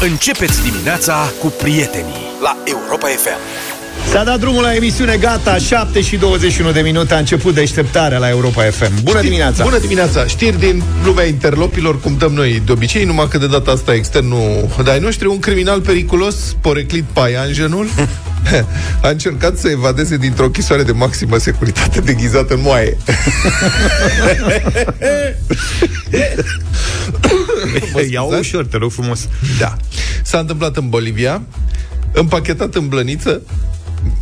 Începeți dimineața cu prietenii la Europa FM. S-a dat drumul la emisiune, gata, 7 și 21 de minute a început deșteptarea la Europa FM. Bună dimineața! Bună dimineața! Știri din lumea interlopilor, cum dăm noi de obicei, numai că de data asta externul dai noștri, un criminal periculos, poreclit Paianjenul, a încercat să evadeze dintr-o închisoare de maximă securitate deghizată în moaie. Ia ușor, te rog frumos. Da. S-a întâmplat în Bolivia, împachetat în blăniță.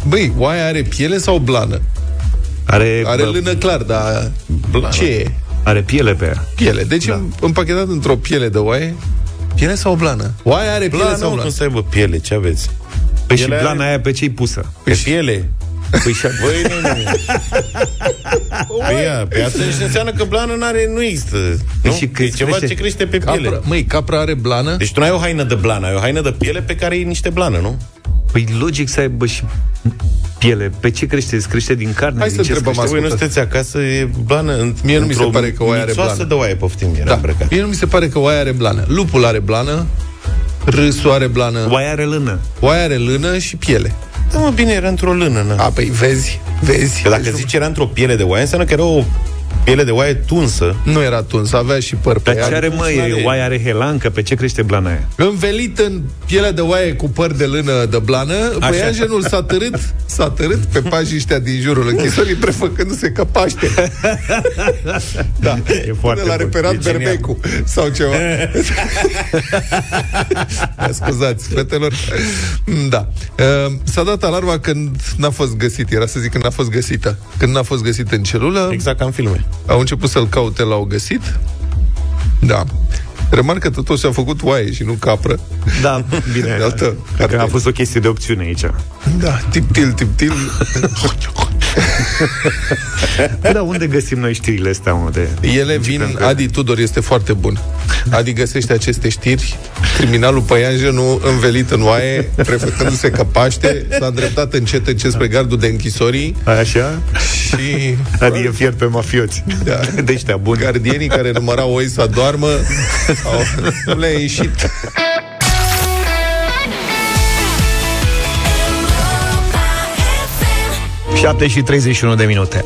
Băi, oaia are piele sau blană? Are, Are bă, lână clar, dar Blană. ce e? are piele pe ea. Piele. Deci da. împachetat într-o piele de oaie, piele sau blană? Oaia are piele Blană, sau mă, blană? cum să aibă piele, ce aveți? Păi și Ele are- blana aia pe ce-i pusă? Pe piele? Păi și Băi, nu, nu. Păi ia, pe atunci înseamnă că blană n-are, nu există. Nu? și e câți ceva crește? ce crește pe piele. Capra, măi, capra are blană? Deci tu n-ai o haină de blană, ai o haină de piele pe care e niște blană, nu? Păi logic să aibă și piele. Pe ce crește? Îți crește din carne? Hai din să ce întrebăm crește? Voi nu ascultă. sunteți acasă, e blană în, Mie nu mi se într-o pare că oaia are mițoasă blană. de oaie, poftim, era Da. îmbrăcat. Mie nu mi se pare că oaia are blană. Lupul are blană, râsul are blană, Oaia are lână. oaia are lână și piele. Da, mă, bine, era într-o lână, na. A, păi vezi, vezi. Că dacă zici era într-o piele de oaie, înseamnă că era o piele de oaie tunsă. Nu era tuns, avea și păr pe Dar ea. ce are, mă? E, oaia are helancă? Pe ce crește blana aia? Învelit în piele de oaie cu păr de lână de blană, păianjenul s-a târât, s-a târât pe pajiștea din jurul închisorii, prefăcându-se că paște. Da, E foarte Până l-a bun. reperat E genial. berbecu sau ceva. Mă Scuzați, fetelor. Da. Uh, S-a dat alarma când n-a fost găsit, era să zic când n-a fost găsită. Când n-a fost găsit în celulă, Exact ca în filme. Au început să-l caute, l-au găsit. Da. Remarcă că totul și-a făcut oaie și nu capră. Da, bine. De altă Cred că a carte. fost o chestie de opțiune aici. Da, tip-til, tip-til. Păi, da, unde găsim noi știrile astea, mă? De... Ele vin, Adi Tudor este foarte bun. Adi găsește aceste știri. Criminalul păianjenul învelit în oaie, prefăcându-se că paște, s-a îndreptat încet, încet spre gardul de închisorii Așa? și Adică fier pe mafioți. Da. De ăștia buni. gardienii care numărau oi să adormă au, nu le-a ieșit. 7 și 31 de minute.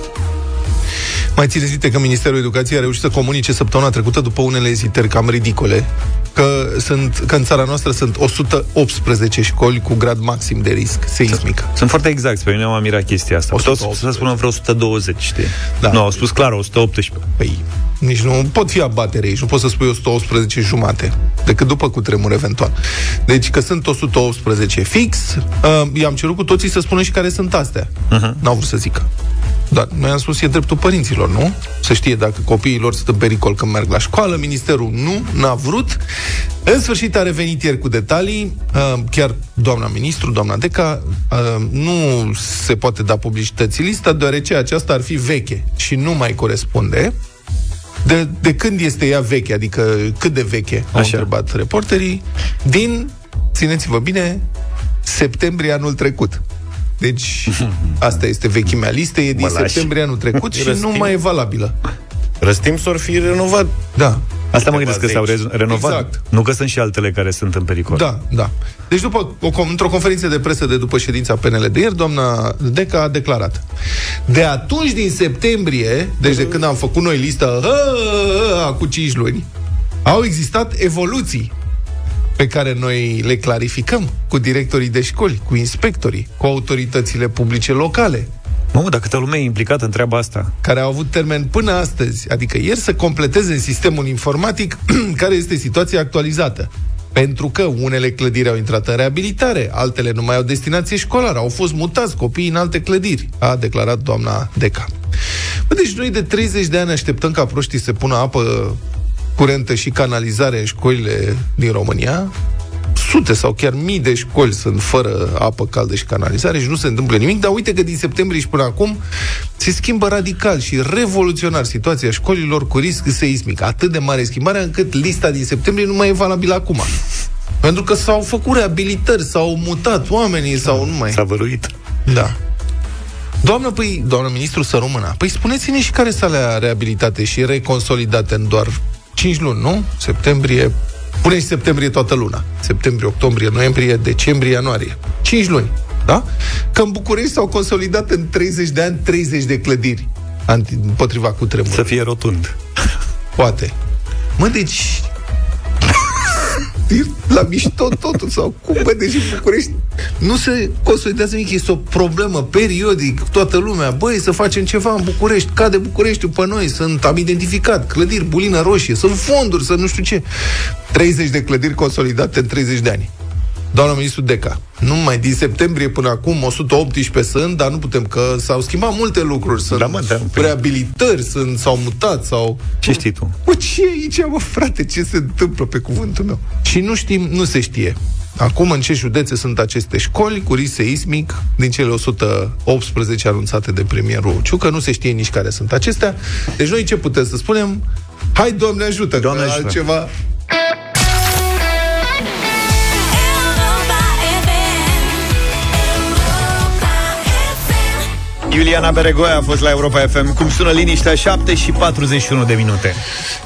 Mai țineți minte că Ministerul Educației a reușit să comunice săptămâna trecută după unele ezitări cam ridicole că, sunt, că în țara noastră sunt 118 școli cu grad maxim de risc seismic. Sunt foarte exact, pe mine m-a mirat chestia asta. 118. Să spunem vreo 120, știi? Da. Nu, au spus clar 118. Păi, nici nu pot fi abatere aici, nu poți să spui 118 jumate, decât după cu tremur eventual. Deci că sunt 118 fix, uh, i-am cerut cu toții să spună și care sunt astea. Uh-huh. N-au vrut să zică. Dar noi am spus, e dreptul părinților, nu? Să știe dacă copiii lor sunt în pericol când merg la școală. Ministerul nu, n-a vrut. În sfârșit a revenit ieri cu detalii. Uh, Chiar doamna ministru, doamna Deca, uh, nu se poate da publicității lista, deoarece aceasta ar fi veche și nu mai corespunde. De, de când este ea veche? Adică cât de veche? Au Așa. întrebat reporterii. Din, țineți-vă bine, septembrie anul trecut. Deci, asta este vechimea listei, e din Mă lași. septembrie anul trecut și nu Răstim. mai e valabilă. Răstim s-or fi renovat. Da, Asta mă Pe gândesc că bază s-au aici. re- renovat. Exact. Nu că sunt și altele care sunt în pericol. da, da. Deci, după, o, com- într-o conferință de presă de după ședința PNL de ieri, doamna Deca a declarat De atunci, din septembrie, deci de când am făcut noi lista cu 5 luni, au existat evoluții pe care noi le clarificăm cu directorii de școli, cu inspectorii, cu autoritățile publice locale, Mă, dar câtă lume e implicată în treaba asta. care au avut termen până astăzi, adică ieri, să completeze în sistemul informatic care este situația actualizată. Pentru că unele clădiri au intrat în reabilitare, altele nu mai au destinație școlară, au fost mutați copiii în alte clădiri, a declarat doamna Deca. Bă, deci noi de 30 de ani așteptăm ca proștii să pună apă curentă și canalizare în școlile din România. Sute sau chiar mii de școli sunt fără apă caldă și canalizare și nu se întâmplă nimic, dar uite că din septembrie și până acum se schimbă radical și revoluționar situația școlilor cu risc seismic. Atât de mare schimbarea încât lista din septembrie nu mai e valabilă acum. Pentru că s-au făcut reabilitări, s-au mutat oamenii sau nu mai... S-a văruit. Da. Doamnă, păi, doamnă ministru, să rămână. Păi spuneți-ne și care sunt alea reabilitate și reconsolidate în doar 5 luni, nu? Septembrie, Pune și septembrie toată luna. Septembrie, octombrie, noiembrie, decembrie, ianuarie. 5 luni. Da? Că în București s-au consolidat în 30 de ani 30 de clădiri anti, împotriva cu tremur. Să fie rotund. Poate. Mă, deci la mișto totul sau cum, bă, deci în București nu se consolidează nimic, este o problemă periodic, toată lumea, băi, să facem ceva în București, cade București pe noi, sunt, am identificat clădiri, bulină roșie, sunt fonduri, să nu știu ce. 30 de clădiri consolidate în 30 de ani. Doamna ministru Deca, nu mai din septembrie până acum 118 sunt, dar nu putem, că s-au schimbat multe lucruri. Sunt da, mă, da, reabilitări, sunt, s-au mutat, sau... Ce știi tu? Bă, ce e aici, mă, frate? Ce se întâmplă pe cuvântul meu? Și nu știm, nu se știe. Acum, în ce județe sunt aceste școli cu risc seismic, din cele 118 anunțate de premierul Ciucă, nu se știe nici care sunt acestea. Deci noi ce putem să spunem? Hai, Doamne ajută, Doamne ajută. altceva Iuliana Beregoia a fost la Europa FM. Cum sună liniștea? 7 și 41 de minute.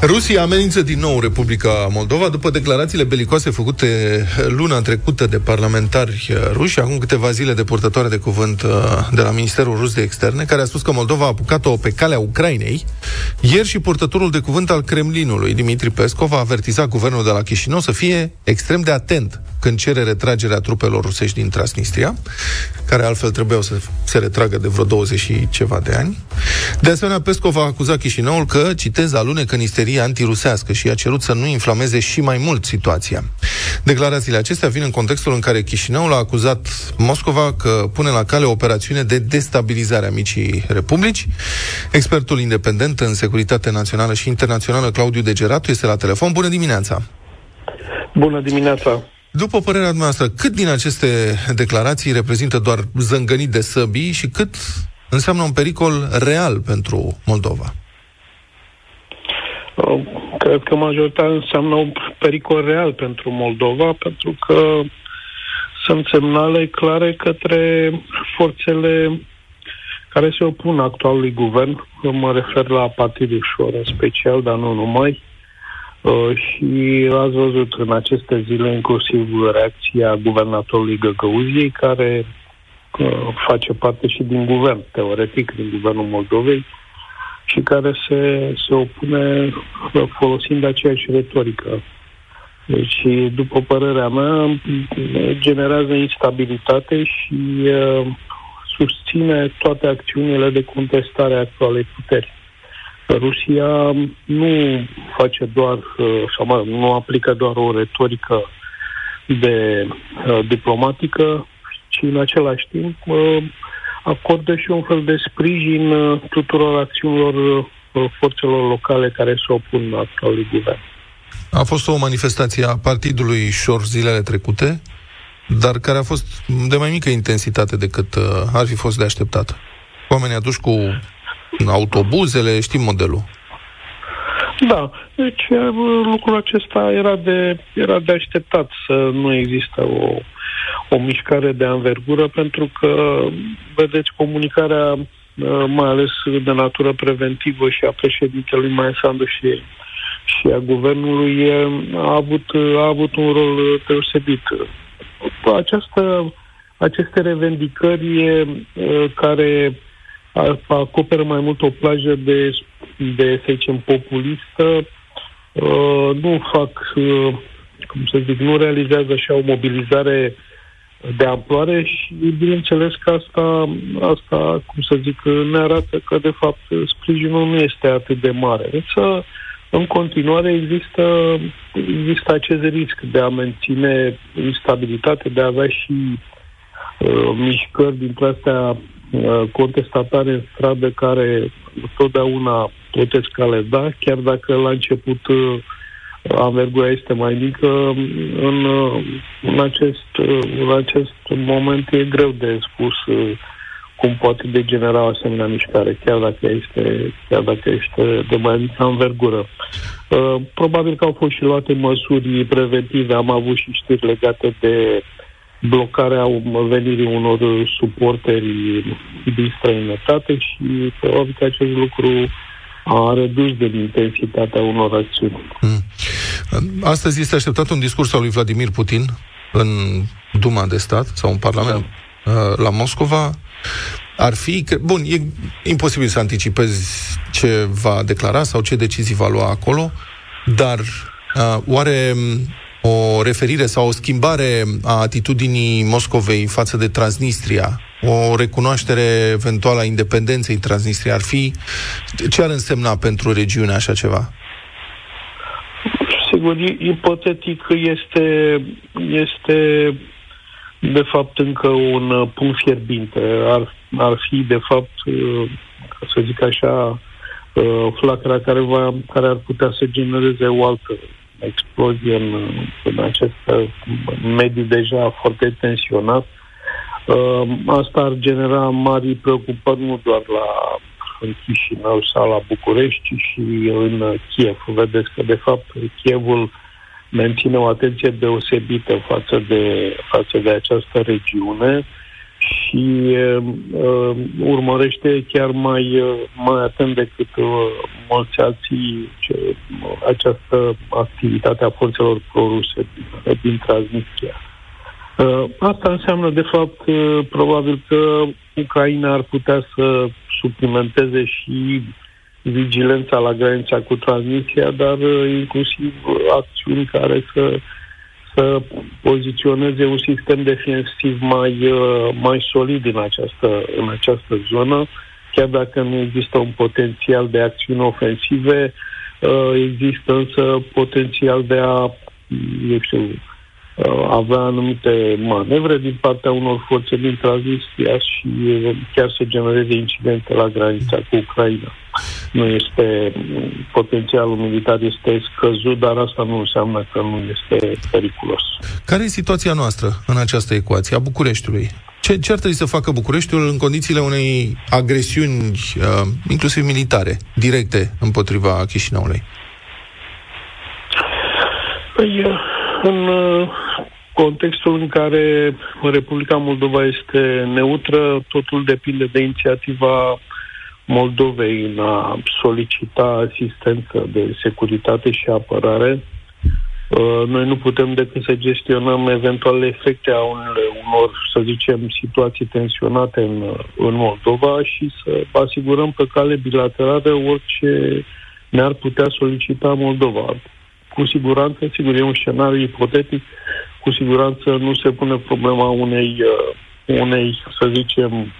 Rusia amenință din nou Republica Moldova după declarațiile belicoase făcute luna trecută de parlamentari ruși, acum câteva zile de purtătoare de cuvânt uh, de la Ministerul Rus de Externe, care a spus că Moldova a apucat-o pe calea Ucrainei. Ieri și purtătorul de cuvânt al Kremlinului, Dimitri Peskov, a avertizat guvernul de la Chișinău să fie extrem de atent când cere retragerea trupelor rusești din Transnistria, care altfel trebuiau să se retragă de vreo 20 și ceva de ani. De asemenea, Pescov a acuzat Chișinăul că, citez, alunecă în isterie antirusească și a cerut să nu inflameze și mai mult situația. Declarațiile acestea vin în contextul în care Chișinăul a acuzat Moscova că pune la cale o operațiune de destabilizare a micii republici. Expertul independent în securitate națională și internațională, Claudiu Degeratu, este la telefon. Bună dimineața! Bună dimineața! După părerea dumneavoastră, cât din aceste declarații reprezintă doar zângănit de săbii și cât înseamnă un pericol real pentru Moldova? Uh, cred că majoritatea înseamnă un pericol real pentru Moldova, pentru că sunt semnale clare către forțele care se opun actualului guvern. Mă refer la Partidul Șor în special, dar nu numai. Uh, și ați văzut în aceste zile inclusiv reacția guvernatorului Găgăuziei, care uh, face parte și din guvern, teoretic, din guvernul Moldovei, și care se, se opune uh, folosind aceeași retorică. Deci, după părerea mea, generează instabilitate și uh, susține toate acțiunile de contestare a actualei puteri. Rusia nu face doar, uh, sau mă, nu aplică doar o retorică de uh, diplomatică, ci în același timp uh, acordă și un fel de sprijin uh, tuturor acțiunilor uh, forțelor locale care se opun actualului guvern. A fost o manifestație a partidului Șor zilele trecute, dar care a fost de mai mică intensitate decât uh, ar fi fost de așteptat. Oamenii aduși cu autobuzele, știm modelul. Da, deci lucrul acesta era de, era de așteptat să nu există o, o mișcare de anvergură, pentru că, vedeți, comunicarea, mai ales de natură preventivă și a președintelui Maia Sandu și, și a guvernului, a avut, a avut un rol deosebit. Această, aceste revendicări care acoperă mai mult o plajă de, de să zicem, populistă, uh, nu fac, uh, cum să zic, nu realizează așa o mobilizare de amploare și bineînțeles că asta, asta, cum să zic, ne arată că de fapt sprijinul nu este atât de mare. Însă, în continuare există, există acest risc de a menține instabilitate, de a avea și uh, mișcări dintre astea Uh, contestatare în stradă care totdeauna pot escaleda, chiar dacă la început uh, anvergura este mai mică, în, uh, în, acest, în acest moment e greu de spus cum poate degenera o asemenea mișcare, chiar dacă este, chiar dacă este de mai mică învergură. Probabil că au fost și luate măsuri preventive, am avut și știri legate de blocarea venirii unor suporteri din străinătate și probabil că acest lucru a redus de intensitatea unor acțiuni. Mm. Astăzi este așteptat un discurs al lui Vladimir Putin în Duma de Stat sau în Parlament da. la Moscova. Ar fi... Bun, e imposibil să anticipezi ce va declara sau ce decizii va lua acolo, dar uh, oare o referire sau o schimbare a atitudinii Moscovei față de Transnistria, o recunoaștere eventuală a independenței Transnistria ar fi, ce ar însemna pentru regiune așa ceva? Sigur, ipotetic este, este de fapt încă un punct fierbinte. Ar, ar fi de fapt, ca să zic așa, flacăra care, va, care ar putea să genereze o altă explozie în, în acest mediu deja foarte tensionat. Uh, asta ar genera mari preocupări nu doar la în Chișinău sau la București, ci și în Kiev. Vedeți că, de fapt, Kievul menține o atenție deosebită față de, față de această regiune și uh, urmărește chiar mai, uh, mai atent decât uh, mulți alții ce, uh, această activitate a forțelor proruse din, din Transnistria. Uh, asta înseamnă, de fapt, uh, probabil că Ucraina ar putea să suplimenteze și vigilența la granița cu Transnistria, dar uh, inclusiv acțiuni care să să poziționeze un sistem defensiv mai, uh, mai solid în această, în această zonă, chiar dacă nu există un potențial de acțiuni ofensive, uh, există însă potențial de a, eu știu, uh, avea anumite manevre din partea unor forțe din Transnistria și chiar să genereze incidente la granița cu Ucraina nu este, potențialul militar este scăzut, dar asta nu înseamnă că nu este periculos. Care e situația noastră în această ecuație a Bucureștiului? Ce, ce ar trebui să facă Bucureștiul în condițiile unei agresiuni, uh, inclusiv militare, directe împotriva Chișinăului? Păi, uh, în uh, contextul în care Republica Moldova este neutră, totul depinde de inițiativa Moldovei în a solicita asistență de securitate și apărare. Uh, noi nu putem decât să gestionăm eventuale efecte a unor, să zicem, situații tensionate în, în Moldova și să asigurăm pe cale bilaterală orice ne-ar putea solicita Moldova. Cu siguranță, sigur, e un scenariu ipotetic, cu siguranță nu se pune problema unei, uh, unei să zicem,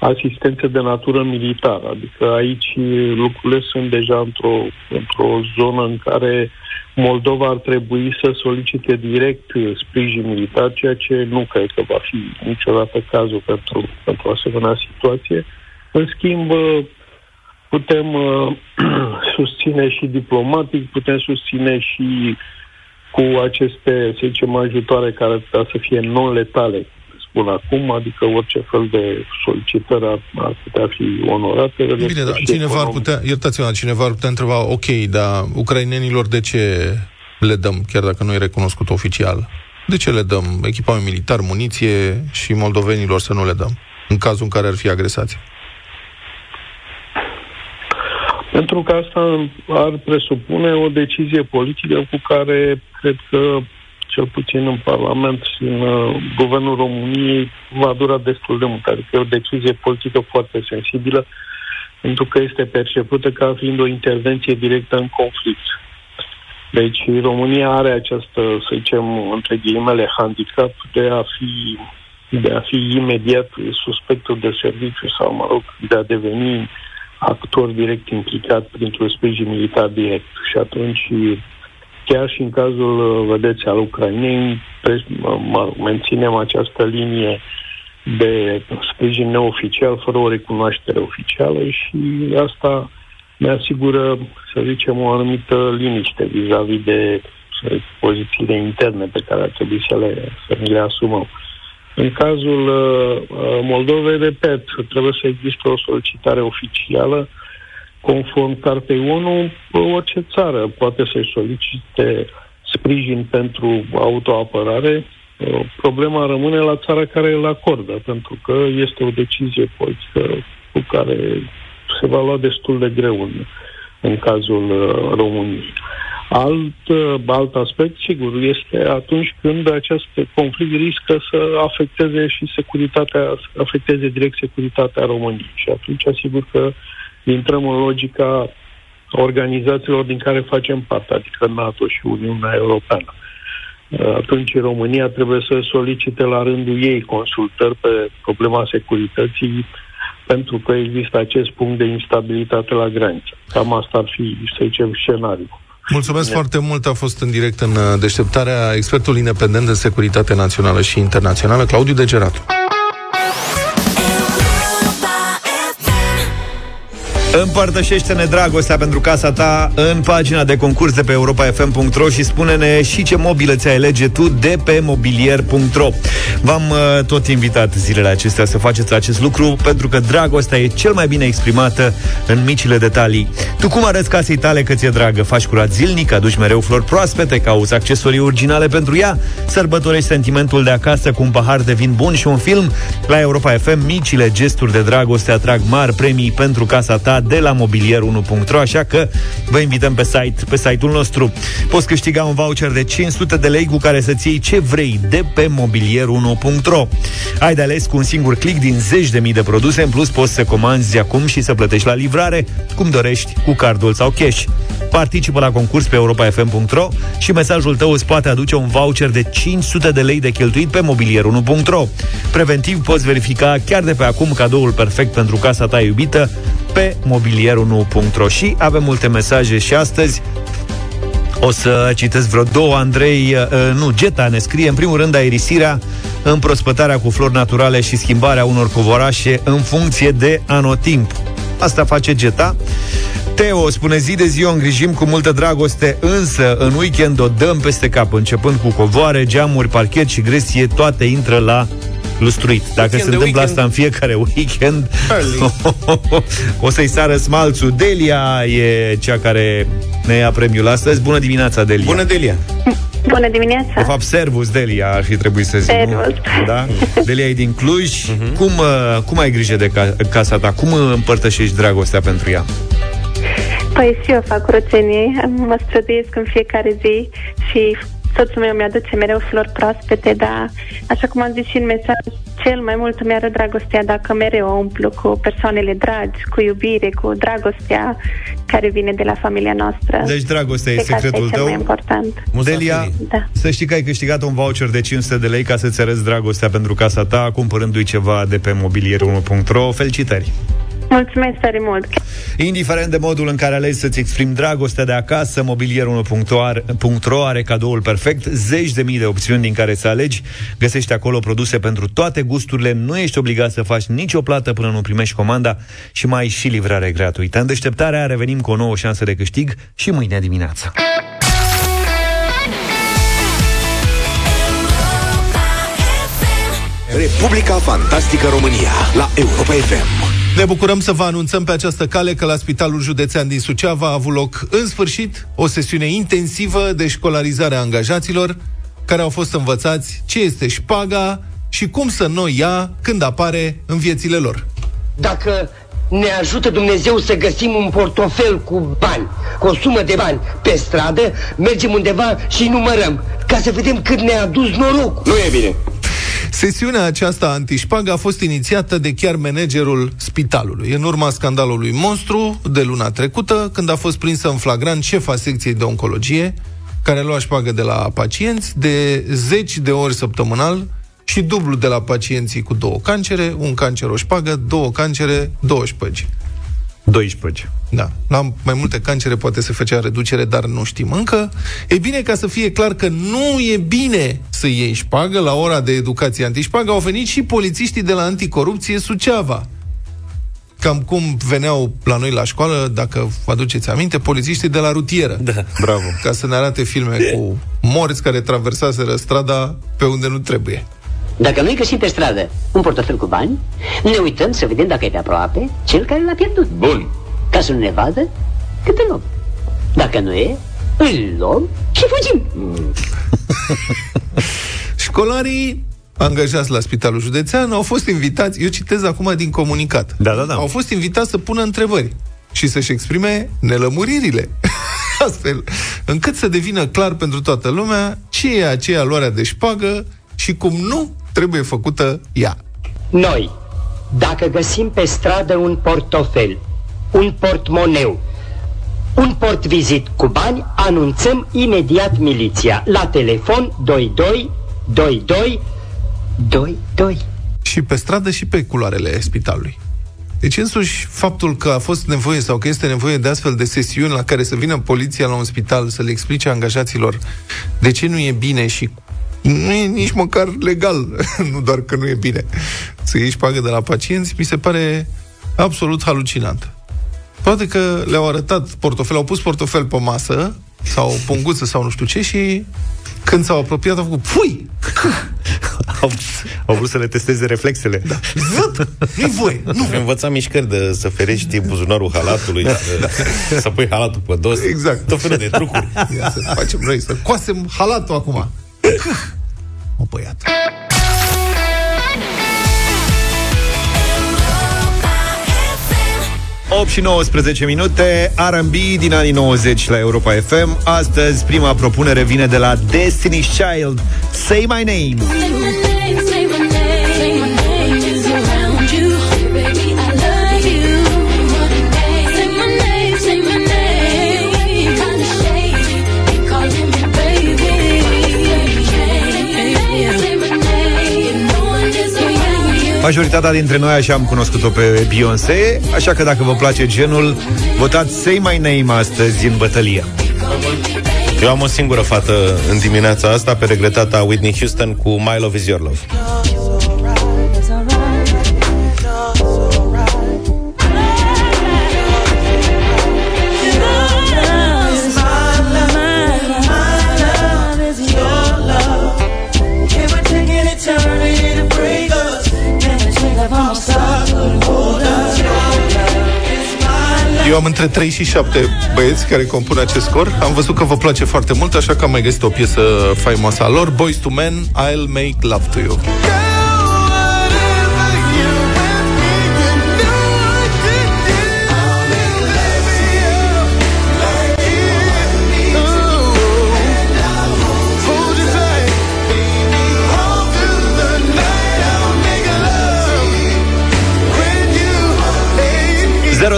asistență de natură militară. Adică aici lucrurile sunt deja într-o, într-o zonă în care Moldova ar trebui să solicite direct sprijin militar, ceea ce nu cred că va fi niciodată cazul pentru, pentru o asemenea situație. În schimb, putem uh, susține și diplomatic, putem susține și cu aceste, să zicem, ajutoare care ar putea să fie non-letale, spun acum, adică orice fel de solicitări ar, ar putea fi onorate. Bine, dar cineva ar putea, iertați-mă, cineva ar putea întreba, ok, dar ucrainenilor de ce le dăm, chiar dacă nu e recunoscut oficial? De ce le dăm echipament militar, muniție și moldovenilor să nu le dăm, în cazul în care ar fi agresați? Pentru că asta ar presupune o decizie politică cu care cred că cel puțin în Parlament și în uh, Guvernul României, va dura destul de mult. Adică e o decizie politică foarte sensibilă, pentru că este percepută ca fiind o intervenție directă în conflict. Deci România are această, să zicem, între ghilimele, handicap de a fi de a fi imediat suspectul de serviciu sau, mă rog, de a deveni actor direct implicat printr-un sprijin militar direct. Și atunci chiar și în cazul, uh, vedeți, al Ucrainei, menținem această linie de sprijin neoficial, fără o recunoaștere oficială și asta ne asigură, să zicem, o anumită liniște vis-a-vis de pozițiile interne pe care ar trebui să le, să le asumăm. În cazul uh, uh Moldovei, repet, trebuie să existe o solicitare oficială Conform Cartei ONU, orice țară poate să-i solicite sprijin pentru autoapărare. Problema rămâne la țara care îl acordă, pentru că este o decizie politică cu care se va lua destul de greu în, în cazul uh, României. Alt, uh, alt aspect, sigur, este atunci când acest conflict riscă să afecteze și securitatea, să afecteze direct securitatea României. Și atunci, asigur că intrăm în logica organizațiilor din care facem parte, adică NATO și Uniunea Europeană. Uh, atunci România trebuie să solicite la rândul ei consultări pe problema securității pentru că există acest punct de instabilitate la graniță. Cam asta ar fi, să zicem, scenariul. Mulțumesc Bine. foarte mult. A fost în direct în uh, deșteptarea expertul independent de securitate națională și internațională, Claudiu Degeratu. Împărtășește-ne dragostea pentru casa ta în pagina de concurs de pe europa.fm.ro și spune-ne și ce mobilă ți-ai alege tu de pe mobilier.ro V-am uh, tot invitat zilele acestea să faceți acest lucru pentru că dragostea e cel mai bine exprimată în micile detalii. Tu cum arăți casei tale că ți-e dragă? Faci curat zilnic, aduci mereu flori proaspete, cauți accesorii originale pentru ea, sărbătorești sentimentul de acasă cu un pahar de vin bun și un film? La Europa FM, micile gesturi de dragoste atrag mari premii pentru casa ta de la mobilier1.ro, așa că vă invităm pe site, pe site-ul nostru. Poți câștiga un voucher de 500 de lei cu care să-ți iei ce vrei de pe mobilier1.ro. Ai de ales cu un singur click din zeci de mii de produse, în plus poți să comanzi acum și să plătești la livrare, cum dorești, cu cardul sau cash. Participă la concurs pe europa.fm.ro și mesajul tău îți poate aduce un voucher de 500 de lei de cheltuit pe mobilier1.ro. Preventiv poți verifica chiar de pe acum cadoul perfect pentru casa ta iubită pe mobilierul.ro și avem multe mesaje și astăzi o să citesc vreo două, Andrei, uh, nu, Geta ne scrie, în primul rând, aerisirea, împrospătarea cu flori naturale și schimbarea unor covorașe în funcție de anotimp. Asta face Geta. Teo spune zi de zi o îngrijim cu multă dragoste, însă în weekend o dăm peste cap, începând cu covoare, geamuri, parchet și gresie, toate intră la lustruit. Dacă weekend se întâmplă asta în fiecare weekend, o să-i sară smalțul. Delia e cea care ne ia premiul astăzi. Bună dimineața, Delia! Bună, Delia! Bună dimineața! De fapt, servus Delia ar fi trebuit să zic. Servus. Da? Delia e din Cluj. Uh-huh. Cum, uh, cum ai grijă de ca- casa ta? Cum împărtășești dragostea pentru ea? Păi și eu fac curățenie, mă străduiesc în fiecare zi și soțul meu mi-aduce mereu flori proaspete, dar, așa cum am zis și în mesaj, cel mai mult mi ară dragostea dacă mereu o umplu cu persoanele dragi, cu iubire, cu dragostea care vine de la familia noastră. Deci dragostea e Cred că asta secretul e cel tău. mai important. Delia, Da. să știi că ai câștigat un voucher de 500 de lei ca să-ți arăți dragostea pentru casa ta, cumpărându-i ceva de pe mobilier1.ro. Felicitări! Mulțumesc tare mult! Indiferent de modul în care alegi să-ți exprimi dragostea de acasă, mobilier1.ro are cadoul perfect, zeci de mii de opțiuni din care să alegi. Găsești acolo produse pentru toate gusturile, nu ești obligat să faci nicio plată până nu primești comanda și mai ai și livrare gratuită. În deșteptarea revenim cu o nouă șansă de câștig și mâine dimineață. Republica Fantastică România la Europa FM. Ne bucurăm să vă anunțăm pe această cale că la Spitalul Județean din Suceava a avut loc, în sfârșit, o sesiune intensivă de școlarizare a angajaților care au fost învățați ce este șpaga și cum să nu o ia când apare în viețile lor. Dacă ne ajută Dumnezeu să găsim un portofel cu bani, cu o sumă de bani pe stradă, mergem undeva și numărăm, ca să vedem cât ne-a dus norocul. Nu e bine. Sesiunea aceasta antișpagă a fost inițiată de chiar managerul spitalului, în urma scandalului monstru de luna trecută, când a fost prinsă în flagrant șefa secției de oncologie, care lua șpagă de la pacienți de zeci de ori săptămânal și dublu de la pacienții cu două cancere, un cancer o șpagă, două cancere, două șpăgi. 12. Da. La mai multe cancere poate se făcea reducere, dar nu știm încă. E bine ca să fie clar că nu e bine să iei șpagă. La ora de educație antișpagă au venit și polițiștii de la Anticorupție Suceava. Cam cum veneau la noi la școală, dacă vă aduceți aminte, polițiștii de la rutieră. Da, bravo. Ca să ne arate filme cu morți care traversaseră strada pe unde nu trebuie. Dacă noi găsim pe stradă un portofel cu bani, ne uităm să vedem dacă e pe aproape cel care l-a pierdut. Bun. Ca să nu ne vadă cât îl luăm. Dacă nu e, îl luăm și fugim. Școlarii angajați la Spitalul Județean au fost invitați, eu citez acum din comunicat, Da, da, da. au fost invitați să pună întrebări și să-și exprime nelămuririle. astfel încât să devină clar pentru toată lumea ce e aceea luarea de șpagă și cum nu trebuie făcută ea. Noi, dacă găsim pe stradă un portofel, un portmoneu, un portvizit cu bani, anunțăm imediat miliția la telefon 22 22 22. Și pe stradă și pe culoarele spitalului. Deci însuși faptul că a fost nevoie sau că este nevoie de astfel de sesiuni la care să vină poliția la un spital să le explice angajaților de ce nu e bine și nu e nici măcar legal, nu doar că nu e bine să iei șpagă de la pacienți, mi se pare absolut halucinant. Poate că le-au arătat portofel, au pus portofel pe masă sau punguță sau nu știu ce și când s-au apropiat au făcut pui! au, au vrut să le testeze reflexele. Da. Zăt! Nu-i voie! Nu! Învăța mișcări de să ferești buzunarul halatului, da, să, să pui halatul pe dos. Exact. Tot felul de trucuri. Ia să facem noi, să coasem halatul acum. O băiat. 8 și 19 minute, R&B din anii 90 la Europa FM. Astăzi, prima propunere vine de la Destiny's Child, Say My Name. Majoritatea dintre noi așa am cunoscut-o pe Beyoncé, așa că dacă vă place genul, votați Say My Name astăzi în bătălia. Eu am o singură fată în dimineața asta pe regretata Whitney Houston cu My Love Is Your Love. Am între 3 și 7 băieți care compun acest scor. Am văzut că vă place foarte mult, așa că am mai găsit o piesă faimoasă a lor, Boys to Men, I'll Make Love to You.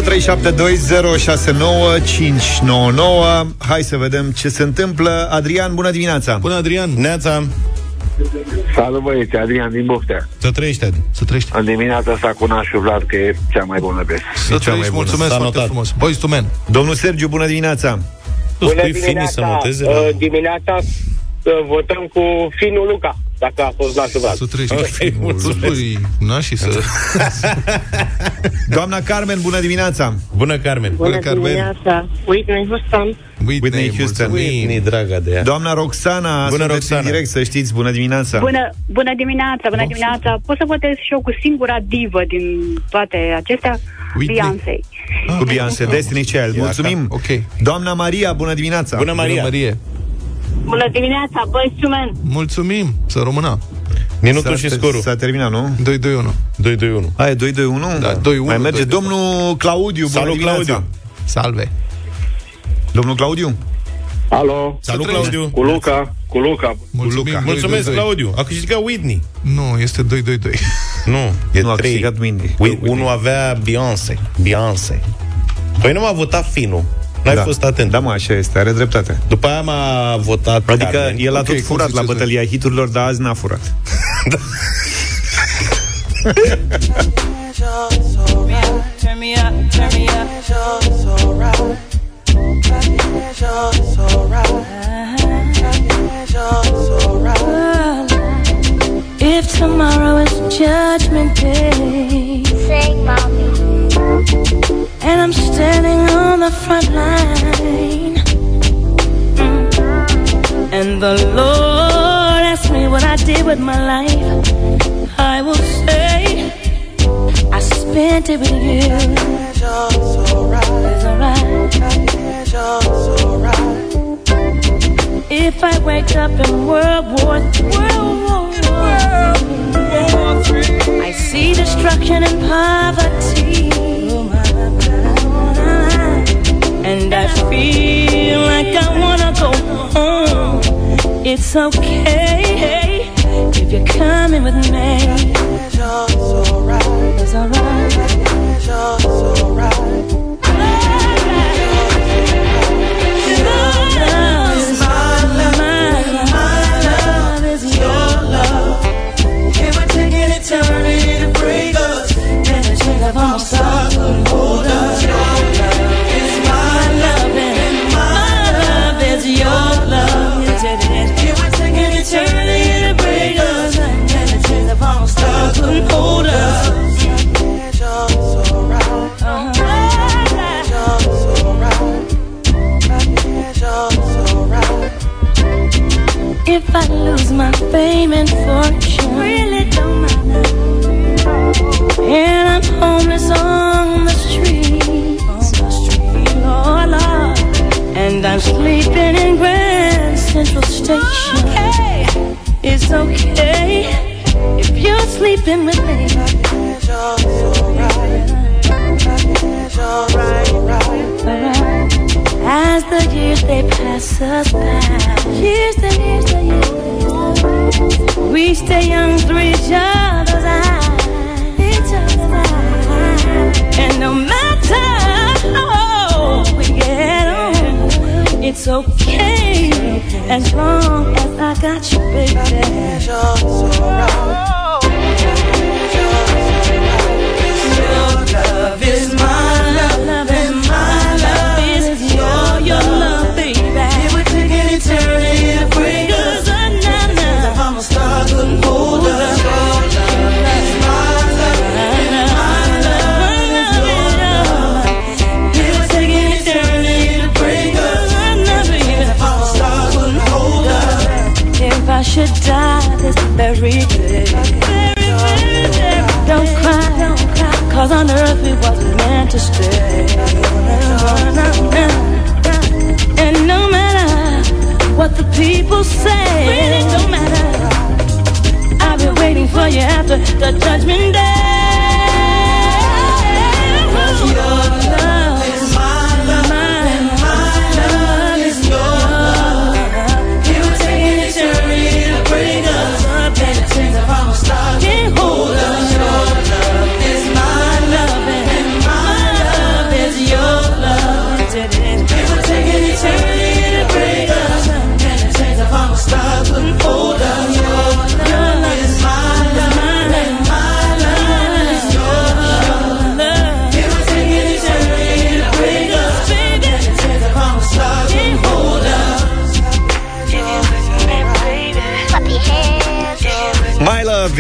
0372069599 Hai să vedem ce se întâmplă. Adrian, bună dimineața! Bună, Adrian! Neața! Salut băieți, Adrian din Boftea. Să trăiești, Adi. Să trăiești. În dimineața asta cu Nașu Vlad, că e cea mai bună piesă. Să trăiești, mulțumesc S-a foarte notat. frumos. Boys to Men. Domnul Sergiu, bună dimineața! Tu spui finii să noteze? Uh, dimineața uh, votăm cu Finul Luca, dacă a fost la Vlad. Să trăiești. Ok, Tu mulțumesc. spui nașii să... Doamna Carmen, bună dimineața! Bună, Carmen! Bună, Carmen. dimineața. Whitney Houston. Whitney Houston. Whitney, draga de ea. Doamna Roxana, Bună, sunteți Roxana. în direct, să știți, bună dimineața! Bună, bună dimineața, bună dimineața. Pot să votez și eu cu singura divă din toate acestea? Whitney. Beyoncé. Cu Beyoncé, Destiny Child, mulțumim! Ok. Doamna Maria, bună dimineața! Bună, Bună, Maria! Marie. Bună dimineața, băi, sumen. Mulțumim. Să rămână. Minutul S-a- și scorul. S-a terminat, nu? 2 2 1. 2, 2, 1. Hai, 2, 2, 1? Da, 2, 1, Mai merge 2, 2, domnul Claudiu, bună Salut, dimineața. Claudiu. Salve. Domnul Claudiu? Alo, Salut, trăiești. Claudiu! cu Luca, cu Luca. Mulțumim. Luca. Doi, Mulțumesc, doi, doi. Claudiu! A câștigat Whitney. Nu, este 2 2 2. Nu, e Nu, a 3. câștigat Whitney. Ui, unul avea Beyoncé. Beyoncé. Păi nu m-a votat Finu. N-ai da. fost atent. Da, mă, așa este, are dreptate. După aia m-a votat Adică Carmen. el a Ok, tot cum furat la ziceți bătălia hiturilor, dar azi n-a furat. Turn me up, turn me up. If tomorrow is judgment day, Sing, mommy. And I'm standing on the front line, mm, and the Lord asks me what I did with my life, I will say, I spent it with you. It's alright. If I wake up in World War World War I see destruction and poverty, and I feel like I wanna go home. It's okay if you're coming with me. It's alright. It's alright.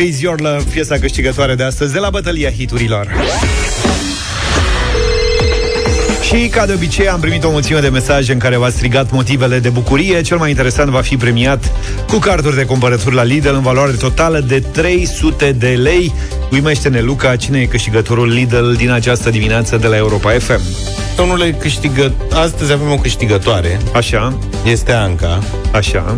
My Love is Your Love, piesa câștigătoare de astăzi de la bătălia hiturilor. Și, ca de obicei, am primit o mulțime de mesaje în care v-ați strigat motivele de bucurie. Cel mai interesant va fi premiat cu carduri de cumpărături la Lidl în valoare totală de 300 de lei. Uimește-ne, Luca, cine e câștigătorul Lidl din această dimineață de la Europa FM. Domnule câștigă... Astăzi avem o câștigătoare. Așa. Este Anca. Așa.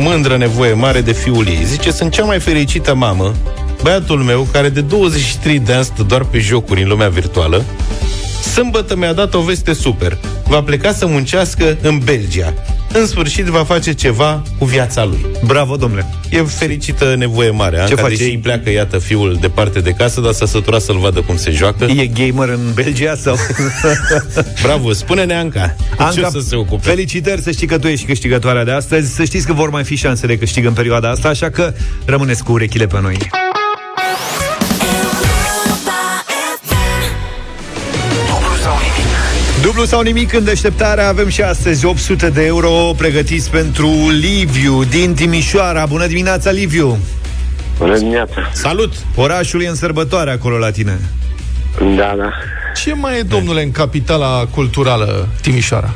Mândră nevoie mare de fiul ei. Zice, sunt cea mai fericită mamă. Băiatul meu, care de 23 de ani stă doar pe jocuri în lumea virtuală, Sâmbătă mi-a dat o veste super. Va pleca să muncească în Belgia. În sfârșit va face ceva cu viața lui. Bravo, domnule. E fericită nevoie mare. Anca, face? Deși pleacă, iată, fiul departe de casă, dar s-a săturat să-l vadă cum se joacă. E gamer în Belgia sau... Bravo, spune-ne, Anca. Anca, ce o să se ocupe? felicitări să știi că tu ești câștigătoarea de astăzi. Să știți că vor mai fi șanse de câștig în perioada asta, așa că rămâneți cu urechile pe noi. Dublu sau nimic în deșteptarea Avem și astăzi 800 de euro Pregătiți pentru Liviu Din Timișoara, bună dimineața Liviu! Bună dimineața! Salut! Orașul e în sărbătoare acolo la tine. Da, da. Ce mai e, domnule, în capitala culturală Timișoara?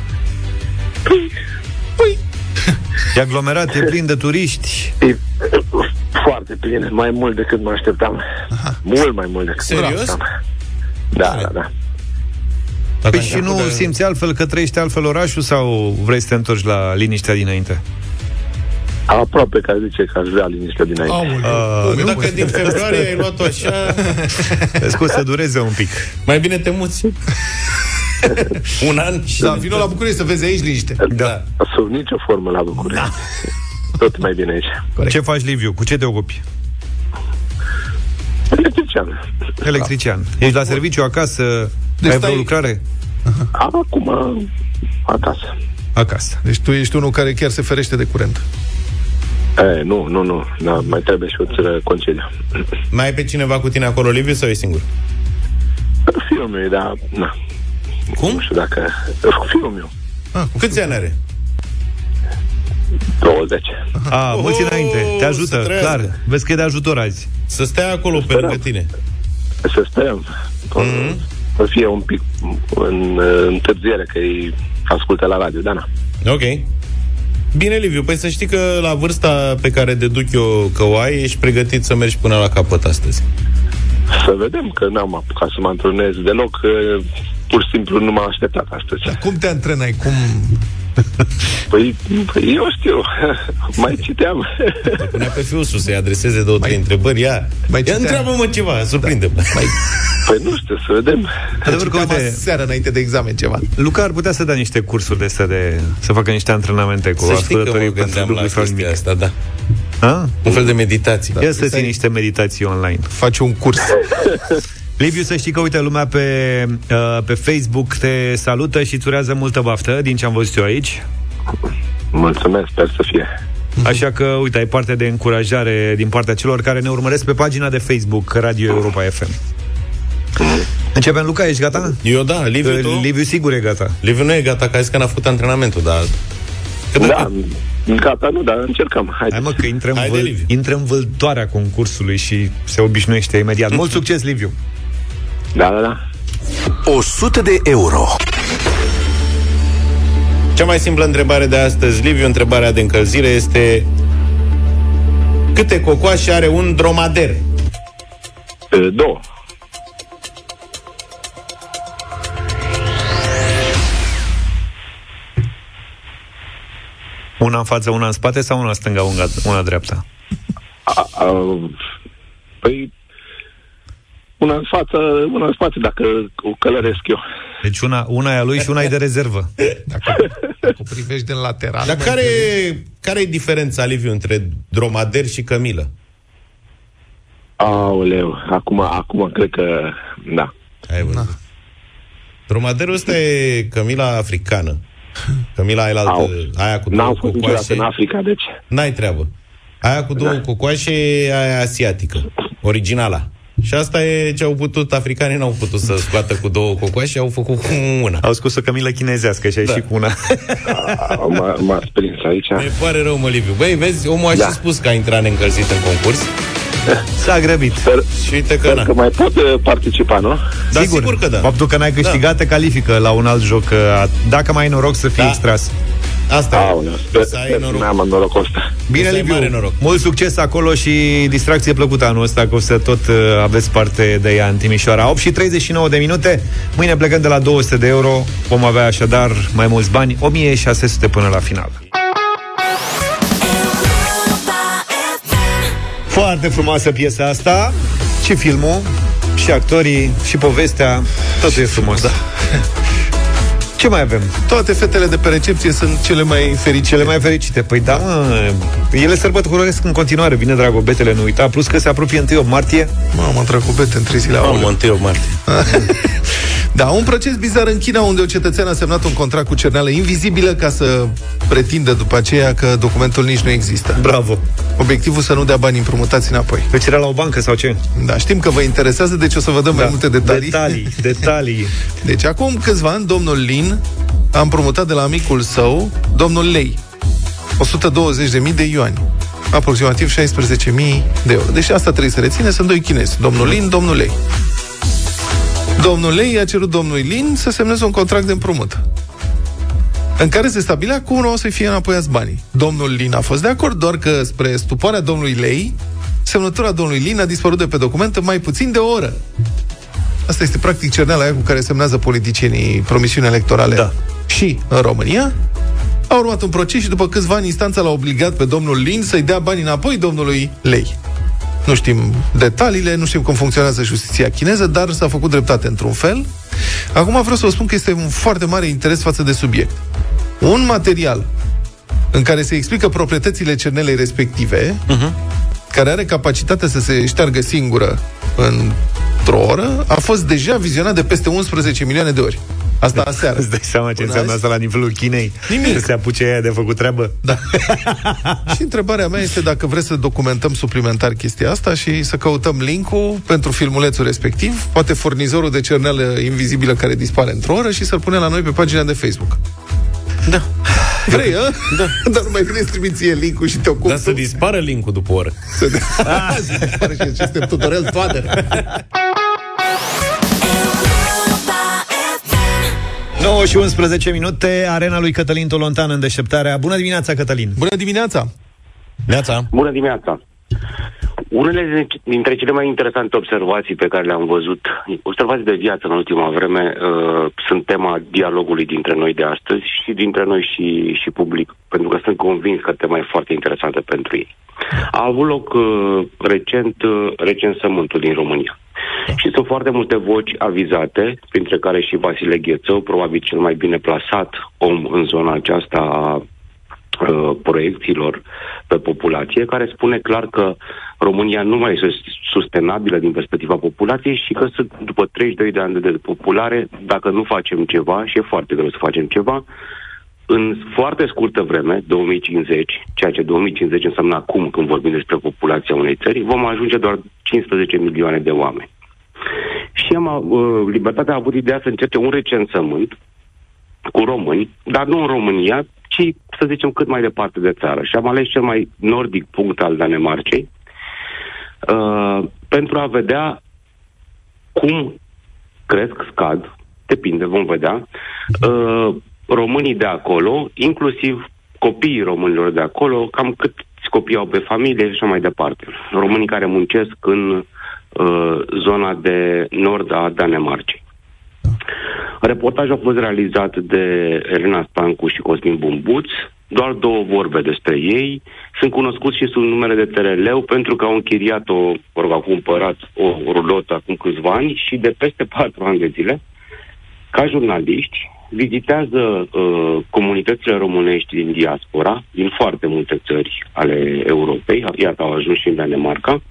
Păi E aglomerat, e plin de turiști? E foarte plin, mai mult decât mă așteptam. Aha. Mult mai mult decât Serios? mă așteptam. Da, da, da Păi și nu de... simți altfel că trăiești altfel orașul Sau vrei să te întorci la liniștea dinainte? Aproape că zice că aș vrea liniște dinainte Uh, păi dacă din februarie ai luat-o așa... Vezi să dureze un pic Mai bine te muți. Un an și... Da, vină la București să vezi aici liniște. Da. Sub nicio formă la București tot mai bine aici. Ce faci, Liviu? Cu ce te ocupi? Electrician. Electrician. Ești la serviciu acasă? Deci Ai vreo stai- lucrare? Acum, acasă. Acasă. Deci tu ești unul care chiar se ferește de curent. E, nu, nu, nu. Da, mai trebuie și o țără concediu. Mai ai pe cineva cu tine acolo, Liviu, sau e singur? Fiul meu, e, dar, na. Cum? Nu știu dacă... Fiul meu. Ah, Câți ani are? 20. A, mulți Oh, înainte. Te să ajută, trăiască. clar. Vezi că e de ajutor azi. Să stea acolo pe lângă tine. Să sperăm. Mhm. Să fie un pic în uh, întârziere, că îi ascultă la radio, da, na. Ok. Bine, Liviu, păi să știi că la vârsta pe care deduc eu că o ai, ești pregătit să mergi până la capăt astăzi. Să vedem că n-am apucat să mă antrenez deloc, că pur și simplu nu m-am așteptat astăzi. Cum te antrenai? Cum... Păi, păi eu știu, mai citeam. Îl punea pe fiul sus să-i adreseze două, trei întrebări. Ia, mai ia citea- întreabă-mă ceva, surprinde-mă. Mai... Păi nu știu, să vedem. Adevăr că, Citeam uite, seara înainte de examen ceva. Luca ar putea să dea niște cursuri de astea de... să facă niște antrenamente cu Să știi că mă ascultătorii pentru gândeam la dublu sau chestia nimic. asta, da. Ha? Un fel de meditație. Ia să ții niște meditații online. Faci un curs. Liviu, să știi că, uite, lumea pe, uh, pe Facebook te salută și îți urează multă baftă, din ce am văzut eu aici. Mulțumesc, sper să fie. Așa că, uite, ai parte de încurajare din partea celor care ne urmăresc pe pagina de Facebook Radio Europa FM. Începem, Luca, ești gata? Eu da, Liviu, tu? Liviu sigur e gata. Liviu nu e gata, că a zis că n-a făcut antrenamentul, dar... Da, gata, nu, dar încercăm. Hai, Hai mă, că intră în, Haide, vâl, Liviu. intră în vâltoarea concursului și se obișnuiește imediat. Mult succes, Liviu! Da, da, da. 100 de euro. Cea mai simplă întrebare de astăzi, Liviu, întrebarea de încălzire este... Câte cocoașe are un dromader? E, Două. Una în față, una în spate sau una stânga, una, una dreapta? A, a, păi, una în față, una în spate, dacă o călăresc eu. Deci una, una e a lui și una e de rezervă. Dacă, dacă o privești din lateral... Dar mai care, înțelegi. care e diferența, Liviu, între dromader și cămilă? Aoleu, acum, acum cred că, da. Ai văzut. Dromaderul ăsta e cămila africană. Cămila aia, altă, Au. aia cu două N-am fost niciodată cocoașe. în Africa, deci... N-ai treabă. Aia cu două Da. cocoașe e aia asiatică, originala. Și asta e ce au putut, africanii n-au putut să scoată cu două cocoașe, au făcut cu una. Au scos o cămilă chinezească și ai Da. și cu una. A, m-a, m-a prins aici. Mi pare rău, mă, Liviu. Băi, vezi, omul a Da. și spus că a intrat neîncălzit în concurs S-a grăbit. Sper, și uite că sper na. că mai pot uh, participa, nu? Da, sigur că da. Faptul că n-ai câștigat te califică la un alt joc. uh, Dacă mai ai noroc să fii Da. extras. Asta e. Aoleu, sper, Să ai sper să noroc. mai am norocul ăsta. Bine, să ai Liviu, mare noroc. mult succes acolo și distracție plăcută anul ăsta, că o să tot uh, aveți parte de ea în Timișoara. 8 și 39 de minute, mâine plecăm de la 200 de euro, vom avea așadar mai mulți bani, 1600 până la final. Foarte frumoasă piesa asta, și filmul, și actorii, și povestea, totul e frumos. Da. Ce mai avem? Toate fetele de pe recepție sunt cele mai fericite. Cele mai fericite. Păi da, mă, ele sărbătoresc în continuare, bine, dragobetele, nu uita, plus că se apropie 1 martie. Mamă, dragobete, în trei zile. Mamă, aoleu. întâi o martie. Da, un proces bizar în China unde o cetățean a semnat un contract cu cerneală invizibilă ca să pretindă după aceea că documentul nici nu există. Bravo. Obiectivul să nu dea bani împrumutați înapoi. Deci era la o bancă sau ce? Da, știm că vă interesează, deci o să vă dăm mai multe detalii. Detalii, detalii. Deci acum câțiva ani, domnul Lin a împrumutat de la amicul său, domnul Lei, 120.000 de yuani. Aproximativ 16.000 de euro. Deci asta trebuie să reține, sunt doi chinezi. Domnul Lin, domnul Lei. Domnul Lei a cerut domnului Lin să semneze un contract de împrumut în care se stabilea cum o să fie înapoiați banii. Domnul Lin a fost de acord, doar că spre stupoarea domnului Lei, semnătura domnului Lin a dispărut de pe document în mai puțin de o oră. Asta este practic cerneala aia cu care semnează politicienii promisiuni electorale. Da. Și în România a urmat un proces și după câțiva ani instanța l-a obligat pe domnul Lin să-i dea banii înapoi domnului Lei. Nu știm detaliile, nu știm cum funcționează justiția chineză, dar s-a făcut dreptate într-un fel. Acum vreau să vă spun că este un foarte mare interes față de subiect. Un material în care se explică proprietățile cernelei respective, care are capacitatea să se șteargă singură într-o oră, a fost deja vizionat de peste 11 milioane de ori. Asta aseară. Îți dai seama ce Până înseamnă azi? asta la nivelul Chinei? Nimic. Să se apuce ea de făcut treabă? Da. și întrebarea mea este dacă vreți să documentăm suplimentar chestia asta și să căutăm linkul pentru filmulețul respectiv, poate furnizorul de cernelă invizibilă care dispare într-o oră și să-l punem la noi pe pagina de Facebook. Da. Vrei, a? Da. Dar nu mai vrei să trimiți ție linkul și te ocupi Dar să tu? dispară linkul după o oră. Să să dispare și aceste tutorial toader. 9 și 11 minute, arena lui Cătălin Tolontan în deșteptarea. Bună dimineața, Cătălin! Bună dimineața! Neața. Bună dimineața! Unele dintre cele mai interesante observații pe care le-am văzut, observații de viață în ultima vreme, uh, sunt tema dialogului dintre noi de astăzi și dintre noi și, și public, pentru că sunt convins că tema e foarte interesantă pentru ei. A avut loc uh, recent uh, recensământul din România. Și sunt foarte multe voci avizate, printre care și Vasile Ghețău, probabil cel mai bine plasat om în zona aceasta a uh, proiecțiilor pe populație, care spune clar că România nu mai este sustenabilă din perspectiva populației și că sunt, după 32 de ani de depopulare, dacă nu facem ceva, și e foarte greu să facem ceva, în foarte scurtă vreme, 2050, ceea ce 2050 înseamnă acum când vorbim despre populația unei țări, vom ajunge doar 15 milioane de oameni. Și am, uh, Libertatea a avut ideea să încerce un recensământ cu români, dar nu în România, ci, să zicem, cât mai departe de țară. Și am ales cel mai nordic punct al Danemarcei uh, pentru a vedea cum cresc, scad, depinde, vom vedea, uh, românii de acolo, inclusiv copiii românilor de acolo, cam cât copii au pe familie și așa mai departe. Românii care muncesc în uh, zona de nord a Danemarcei. Reportajul a fost realizat de Elena Stancu și Cosmin Bumbuț. Doar două vorbe despre ei. Sunt cunoscuți și sub numele de Tereleu pentru că au închiriat o, mă rog, au cumpărat o rulotă acum câțiva ani și de peste patru ani de zile, ca jurnaliști, vizitează uh, comunitățile românești din diaspora, din foarte multe țări ale Europei, iată au ajuns și în Danemarca,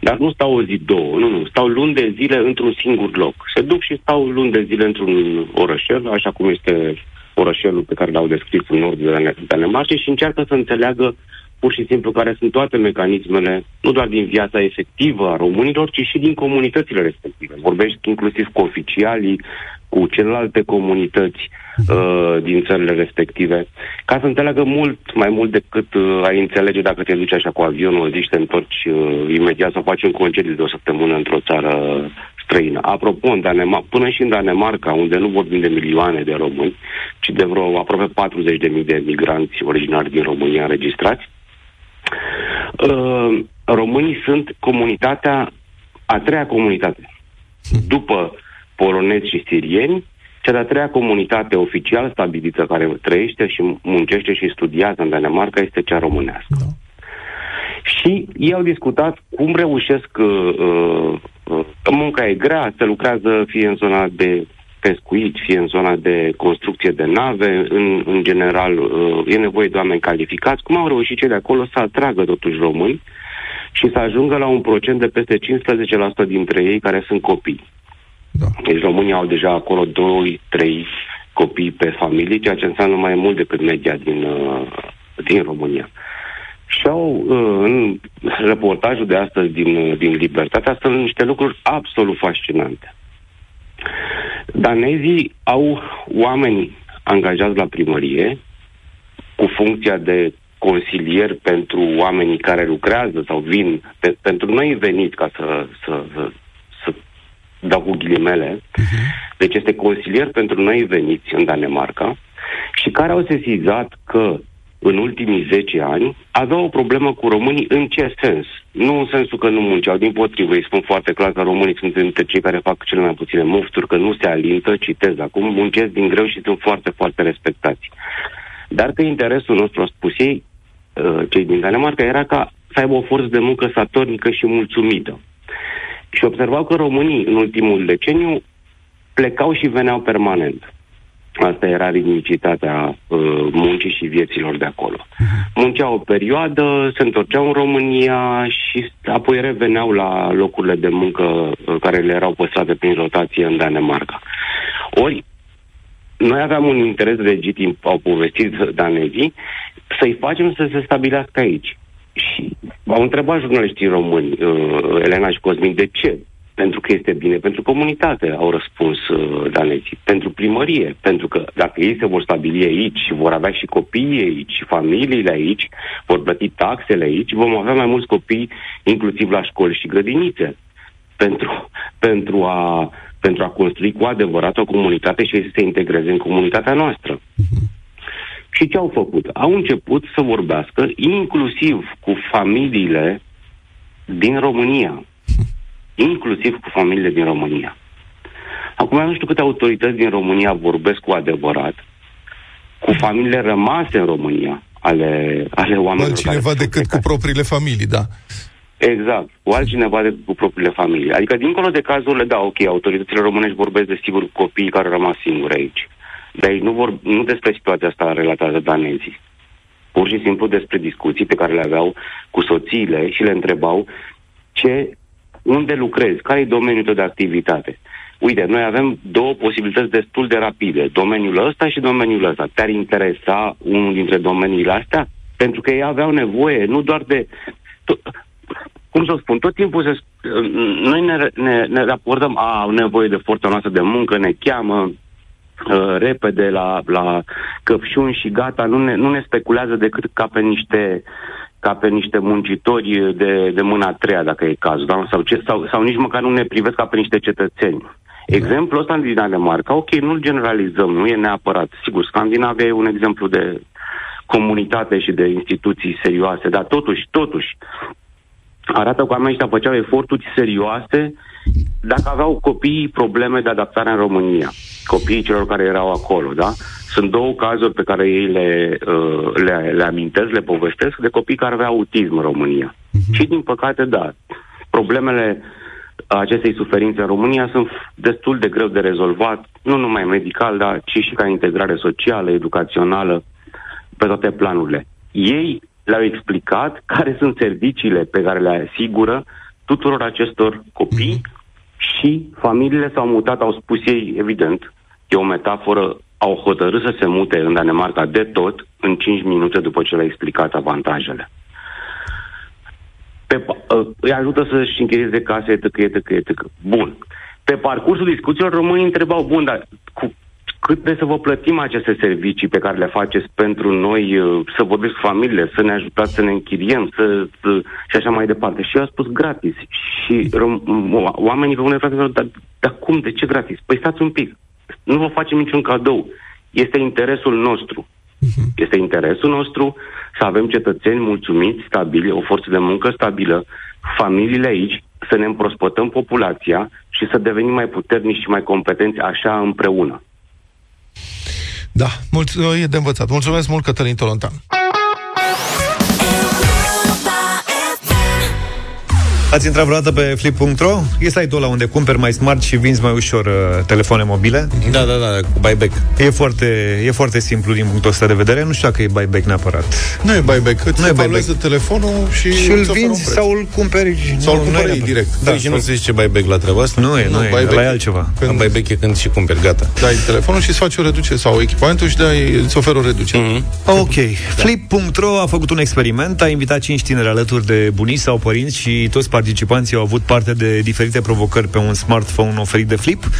dar nu stau o zi, două, nu, nu, stau luni de zile într-un singur loc. Se duc și stau luni de zile într-un orășel, așa cum este orășelul pe care l-au descris în nordul Dan- Danemarcei și încearcă să înțeleagă pur și simplu care sunt toate mecanismele, nu doar din viața efectivă a românilor, ci și din comunitățile respective. Vorbești inclusiv cu oficialii, cu celelalte comunități uh, din țările respective, ca să înțeleagă mult mai mult decât uh, ai înțelege dacă te duci așa cu avionul, o zi și te întorci uh, imediat sau faci un concediu de o săptămână într-o țară străină. Apropo, în Danemarca, până și în Danemarca, unde nu vorbim de milioane de români, ci de vreo aproape 40.000 de migranți originari din România înregistrați, uh, românii sunt comunitatea, a treia comunitate. După polonezi și sirieni, cea de-a treia comunitate oficial stabilită care trăiește și muncește și studiază în Danemarca este cea românească. Și ei au discutat cum reușesc, uh, uh, uh, munca e grea, se lucrează fie în zona de pescuit, fie în zona de construcție de nave, în, în general uh, e nevoie de oameni calificați. Cum au reușit cei de acolo să atragă totuși români și să ajungă la un procent de peste 15% dintre ei care sunt copii. Da. Deci românii au deja acolo 2-3 copii pe familie, ceea ce înseamnă mai mult decât media din, uh, din România. Și au, uh, în reportajul de astăzi din, uh, din Libertatea, sunt niște lucruri absolut fascinante. Danezii au oameni angajați la primărie cu funcția de consilier pentru oamenii care lucrează sau vin, pe, pentru noi veniți, ca să, să, să, să dau cu ghilimele, deci este consilier pentru noi veniți în Danemarca și care au sesizat că în ultimii 10 ani aveau o problemă cu românii în ce sens? Nu în sensul că nu munceau, din potrivă, îi spun foarte clar că românii sunt dintre cei care fac cele mai puține mufturi, că nu se alintă, citez acum, muncesc din greu și sunt foarte, foarte respectați. Dar că interesul nostru, au spus ei, uh, cei din Danemarca, era ca să aibă o forță de muncă satornică și mulțumită. Și observau că românii în ultimul deceniu plecau și veneau permanent. Asta era ritmicitatea uh, muncii și vieților de acolo. Munceau o perioadă, se întorceau în România și apoi reveneau la locurile de muncă uh, care le erau păstrate prin rotație în Danemarca. Ori, noi aveam un interes legitim, au povestit danezii, să-i facem să se stabilească aici. Și au întrebat jurnaliștii români, uh, Elena și Cosmin, de ce? Pentru că este bine pentru comunitate, au răspuns uh, danezii. Pentru primărie, pentru că dacă ei se vor stabili aici și vor avea și copiii aici și familiile aici, vor plăti taxele aici, vom avea mai mulți copii, inclusiv la școli și grădinițe. Pentru, pentru, a, pentru a construi cu adevărat o comunitate și ei să se integreze în comunitatea noastră. Și ce au făcut? Au început să vorbească inclusiv cu familiile din România. Inclusiv cu familiile din România. Acum nu știu câte autorități din România vorbesc cu adevărat cu familiile rămase în România ale, ale oamenilor. Altcineva care decât cu propriile familii, da. Exact. Cu altcineva decât cu propriile familii. Adică, dincolo de cazurile, da, ok, autoritățile românești vorbesc, desigur, cu copiii care au rămas singuri aici. Dar ei nu, vor, nu despre situația asta relatează danezii. Pur și simplu despre discuții pe care le aveau cu soțiile și le întrebau ce, unde lucrezi, care e domeniul tău de activitate. Uite, noi avem două posibilități destul de rapide, domeniul ăsta și domeniul ăsta. Te-ar interesa unul dintre domeniile astea? Pentru că ei aveau nevoie nu doar de... To- cum să spun, tot timpul se, sp- noi ne, ne, ne raportăm, a, au nevoie de forța noastră de muncă, ne cheamă, uh, repede la, la căpșuni și gata, nu ne, nu ne speculează decât ca pe niște ca pe niște muncitori de, de mâna a treia, dacă e cazul, da? sau, ce, sau, sau nici măcar nu ne privesc ca pe niște cetățeni. Exemplul ăsta din Danemarca, ok, nu-l generalizăm, nu e neapărat. Sigur, Scandinavia e un exemplu de comunitate și de instituții serioase, dar totuși, totuși, arată că oamenii ăștia făceau eforturi serioase dacă aveau copiii probleme de adaptare în România, copiii celor care erau acolo, da? Sunt două cazuri pe care ei le, uh, le, le amintesc, le povestesc, de copii care aveau autism în România. Și, din păcate, da, problemele acestei suferințe în România sunt destul de greu de rezolvat, nu numai medical, dar ci și ca integrare socială, educațională, pe toate planurile. Ei le-au explicat care sunt serviciile pe care le asigură tuturor acestor copii și familiile s-au mutat, au spus ei, evident, e o metaforă, au hotărât să se mute în Danemarca de tot în 5 minute după ce le-a explicat avantajele. Pe, pa- uh, îi ajută să-și închirieze case, etc., etc., etc. Bun. Pe parcursul discuțiilor, românii întrebau, bun, dar cu cât de să vă plătim aceste servicii pe care le faceți pentru noi, uh, să vorbesc cu familiile, să ne ajutați să ne închiriem, să, să, și așa mai departe. Și eu am spus gratis. Și rom- o- oamenii români frate, dar, dar cum, de ce gratis? Păi stați un pic. Nu vă facem niciun cadou. Este interesul nostru. Este interesul nostru să avem cetățeni mulțumiți, stabili, o forță de muncă stabilă, familiile aici, să ne împrospătăm populația și să devenim mai puternici și mai competenți așa împreună. Da, mulț- e de învățat. Mulțumesc mult, Cătălin Tolontan. Ați intrat vreodată pe flip.ro? E site-ul ăla unde cumperi mai smart și vinzi mai ușor uh, telefoane mobile. Da, da, da, cu buyback. E foarte, e foarte simplu din punctul ăsta de vedere. Nu știu dacă e buyback neapărat. Nu e buyback, îți Nu e evaluează buyback. telefonul și Și îl îți oferă un vinzi preț. sau îl cumperi. Sau îl Nu, cumpără nu e ei neapărat. direct. Da, Da, și nu se zice buyback la treaba asta? Nu e, nu, Nu, e, buyback ăla e e- altceva. Când Când buyback e când și cumperi, gata. dai telefonul și îți faci o reducere sau echipamentul și dai, îți oferă o reducere. Mm-hmm. Ok. Flip.ro a făcut un experiment, a invitat 5 tineri alături de bunici sau părinți și toți participanții au avut parte de diferite provocări pe un smartphone oferit de Flip.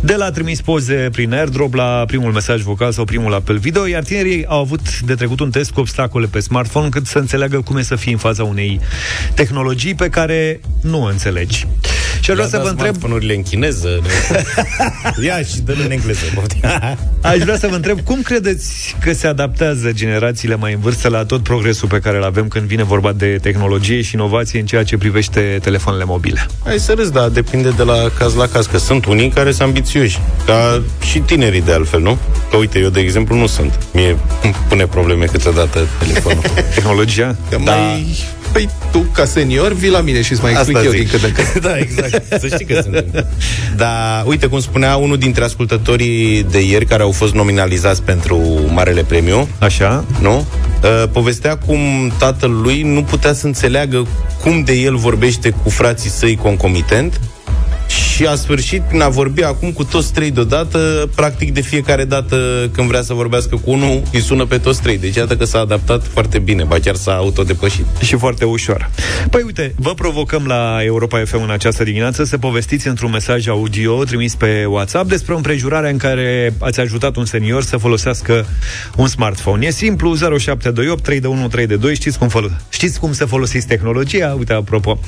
De la trimis poze prin airdrop la primul mesaj vocal sau primul apel video, iar tinerii au avut de trecut un test cu obstacole pe smartphone cât să înțeleagă cum e să fii în faza unei tehnologii pe care nu o înțelegi. Și aș vrea să vă întreb Smartphone-urile în chineză. ne- Ia și dă în engleză. poftim. Aș vrea să vă întreb cum credeți că se adaptează generațiile mai în vârstă la tot progresul pe care îl avem când vine vorba de tehnologie și inovație în ceea ce privește telefoanele mobile? Hai să râzi, dar depinde de la caz la caz, că sunt unii care sunt ambițioși, ca și tinerii de altfel, nu? Că uite, eu de exemplu nu sunt. Mie îmi pune probleme câteodată telefonul. Tehnologia? Că Da. mai, Păi tu, ca senior, vii la mine și îți mai explic Asta eu zic. din când în când. da, exact. Să știi că sunt. Dar, uite, cum spunea unul dintre ascultătorii de ieri care au fost nominalizați pentru Marele Premiu, Așa. nu? Uh, povestea cum tatăl lui nu putea să înțeleagă cum de el vorbește cu frații săi concomitent și a sfârșit prin a vorbi acum cu toți trei deodată, practic de fiecare dată când vrea să vorbească cu unul, îi sună pe toți trei. Deci iată că s-a adaptat foarte bine, ba chiar s-a autodepășit. Și foarte ușor. Păi uite, vă provocăm la Europa FM în această dimineață să povestiți într-un mesaj audio trimis pe WhatsApp despre o împrejurare în care ați ajutat un senior să folosească un smartphone. E simplu, 0728 321 322, știți cum, fol- știți cum să folosiți tehnologia? Uite, apropo.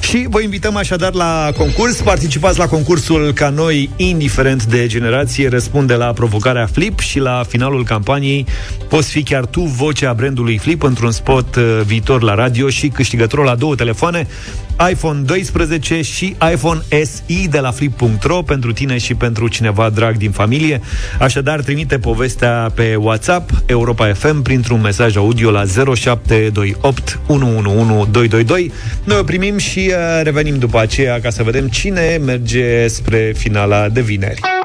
Și vă invităm așadar la concurs. Participați la concursul ca noi, indiferent de generație, răspunde la provocarea Flip și la finalul campaniei poți fi chiar tu vocea brandului Flip într-un spot uh, viitor la radio și câștigătorul la două telefoane iPhone 12 și iPhone SE de la flip.ro pentru tine și pentru cineva drag din familie. Așadar, trimite povestea pe WhatsApp Europa FM printr-un mesaj audio la 0728 111222. Noi o primim și uh, revenim după aceea ca să vedem cine merge spre finala de vineri.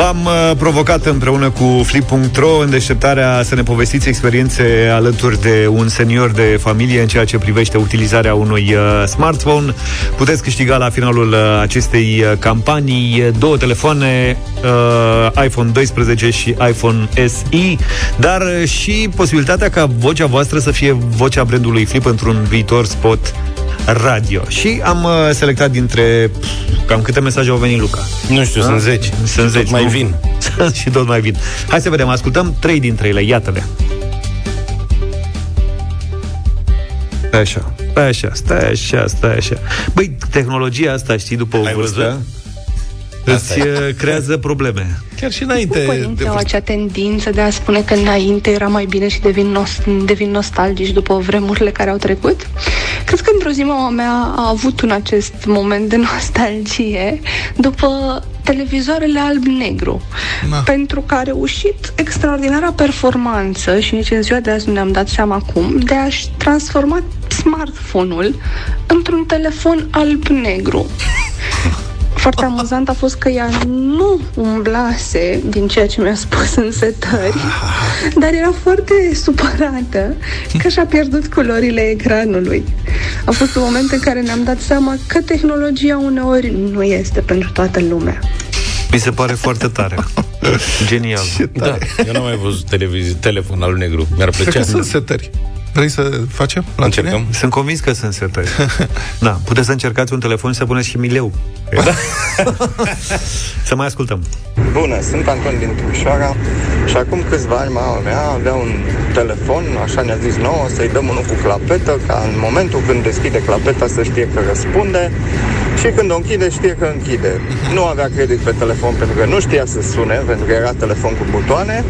V-am uh, provocat împreună cu Flip.ro în deșteptarea să ne povestiți experiențe alături de un senior de familie în ceea ce privește utilizarea unui uh, smartphone. Puteți câștiga la finalul uh, acestei uh, campanii uh, două telefoane uh, iPhone 12 și iPhone SE, dar uh, și posibilitatea ca vocea voastră să fie vocea brandului Flip într-un viitor spot radio. Și am uh, selectat dintre pf, cam câte mesaje au venit Luca. Nu știu, sunt zeci. Sunt Și tot zeci, mai nu? vin. și tot mai vin. Hai să vedem, ascultăm trei dintre ele, iată-le. Stai așa, stai așa, stai așa, stai așa. Băi, tehnologia asta, știi, după o Ai vârstă, văzut? Îți uh, creează probleme. Chiar și înainte Părinții de au vârstă. acea tendință de a spune că înainte era mai bine și devin, nos- devin nostalgici după vremurile care au trecut. Cred că într-o zi mama mea a avut un acest moment de nostalgie după televizoarele alb-negru, Na. pentru că a reușit extraordinara performanță și nici în ziua de azi nu ne-am dat seama cum, de a-și transforma smartphone-ul într-un telefon alb-negru. Foarte amuzant a fost că ea nu umblase din ceea ce mi-a spus în setări, dar era foarte supărată că și-a pierdut culorile ecranului. A fost un moment în care ne-am dat seama că tehnologia uneori nu este pentru toată lumea. Mi se pare foarte tare. Genial. Da, eu n-am mai văzut televizi- telefon al negru. Mi-ar Cred plăcea. că sunt setări. Vrei să facem? La Încercăm? tine? Sunt convins că sunt setări. Da, puteți să încercați un telefon și să puneți și mileu. Da. să mai ascultăm. Bună, sunt Anton din Timișoara și acum câțiva ani mama mea avea un telefon, așa ne-a zis nouă, să-i dăm unul cu clapetă, ca în momentul când deschide clapeta să știe că răspunde și când o închide știe că închide. Nu avea credit pe telefon pentru că nu știa să sune, pentru că era telefon cu butoane,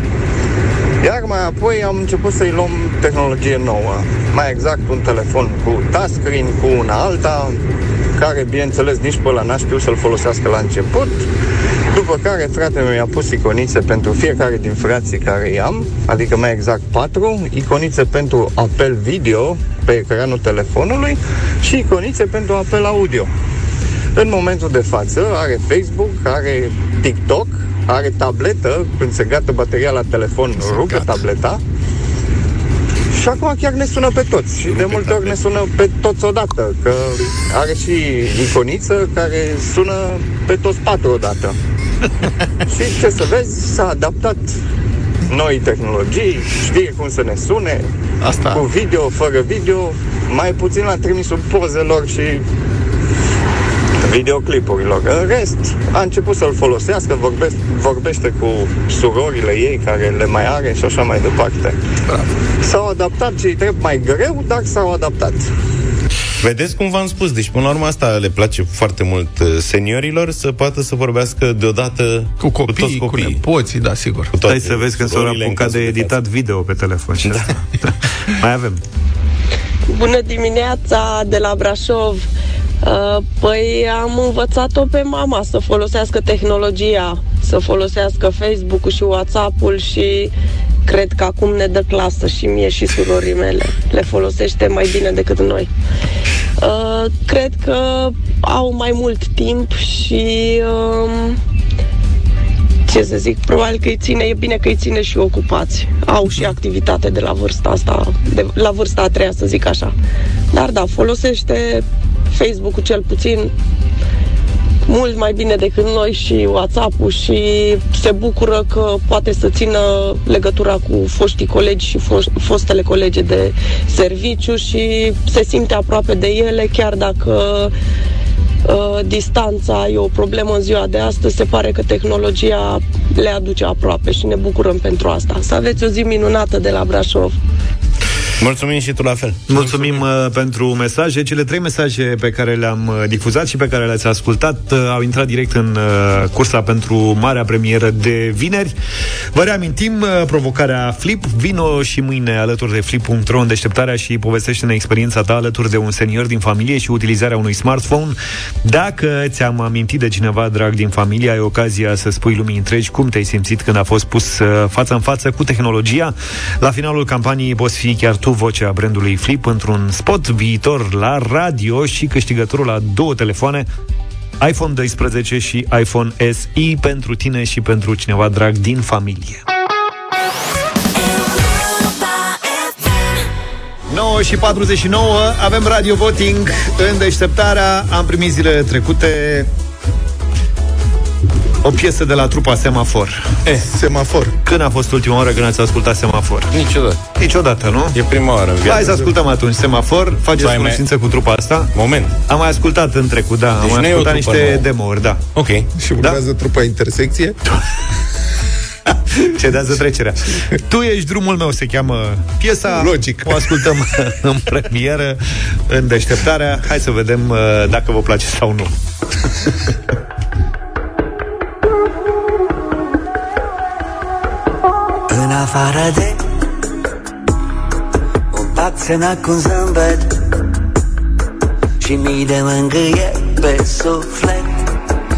iar mai apoi am început să-i luăm tehnologie nouă. Mai exact un telefon cu touchscreen, cu una alta, care, bineînțeles, nici pe ăla n-a știut să-l folosească la început. După care fratele meu i-a pus iconițe pentru fiecare din frații care i-am, adică mai exact patru, iconițe pentru apel video pe ecranul telefonului și iconițe pentru apel audio. În momentul de față are Facebook, are TikTok, are tabletă, când se gata bateria la telefon, rupe gata. tableta. Și acum chiar ne sună pe toți. Și de multe ori ne sună pe toți odată, că are și iconiță care sună pe toți patru odată. și ce să vezi, s-a adaptat noi tehnologii, știe cum să ne sune, Asta. cu video, fără video, mai puțin la trimisul pozelor și videoclipurilor. În rest, a început să-l folosească, vorbește, vorbește cu surorile ei care le mai are și așa mai departe. Bravo. S-au adaptat și îi trebuie mai greu, dar s-au adaptat. Vedeți cum v-am spus, deci până la urmă asta le place foarte mult uh, seniorilor să poată să vorbească deodată Cu copii, cu toți cu, copiii. nepoții, da, sigur. Cu toate Stai să vezi când s-au surorile în apucat cazul de față. editat video pe telefon. Și asta. mai avem. Bună dimineața de la Brașov. Uh, Păi am învățat-o pe mama să folosească tehnologia, să folosească Facebook-ul și WhatsApp-ul și cred că acum ne dă clasă și mie și surorii mele. Le folosește mai bine decât noi. Uh, cred că au mai mult timp și um, ce să zic, probabil că îi ține, e bine că îi ține și ocupați. Au și activitate de la vârsta asta, de, la vârsta a treia, să zic așa. Dar da, folosește Facebook-ul cel puțin mult mai bine decât noi și WhatsApp-ul și se bucură că poate să țină legătura cu foștii colegi și foș- fostele colege de serviciu și se simte aproape de ele, chiar dacă uh, distanța e o problemă în ziua de astăzi, se pare că tehnologia le aduce aproape și ne bucurăm pentru asta. Să aveți o zi minunată de la Brașov! Mulțumim și tu la fel. Mulțumim, Mulțumim uh, pentru mesaje. Cele trei mesaje pe care le-am uh, difuzat și pe care le-ați ascultat uh, au intrat direct în uh, cursa pentru marea premieră de vineri. Vă reamintim uh, provocarea Flip. Vino și mâine alături de Flip.ro în deșteptarea și povestește-ne experiența ta alături de un senior din familie și utilizarea unui smartphone. Dacă ți-am amintit de cineva drag din familie, ai ocazia să spui lumii întregi cum te-ai simțit când a fost pus uh, față în față cu tehnologia. La finalul campaniei poți fi chiar tu vocea brandului Flip într-un spot viitor la radio și câștigătorul la două telefoane iPhone 12 și iPhone SE pentru tine și pentru cineva drag din familie. 9 și 49 avem radio voting în deșteptarea. Am primit zilele trecute o piesă de la trupa Semafor. Eh, Semafor. Când a fost ultima oară când ați ascultat Semafor? Niciodată. Niciodată, nu? E prima oară în viață. Hai să ascultăm atunci Semafor. Faceți Vai, cunoștință cu trupa asta? Moment. Am mai ascultat în trecut, da. Deci am nu mai e o ascultat trupă niște nouă. demo-uri, da. Ok. Și urmează trupa Intersecție. Cedează trecerea. Tu ești drumul meu, se cheamă piesa. Logic. O ascultăm în premieră, în deșteptarea. Hai să vedem uh, dacă vă place sau nu. afară de Un pact semnat cu un zâmbet Și mii de mângâie pe suflet.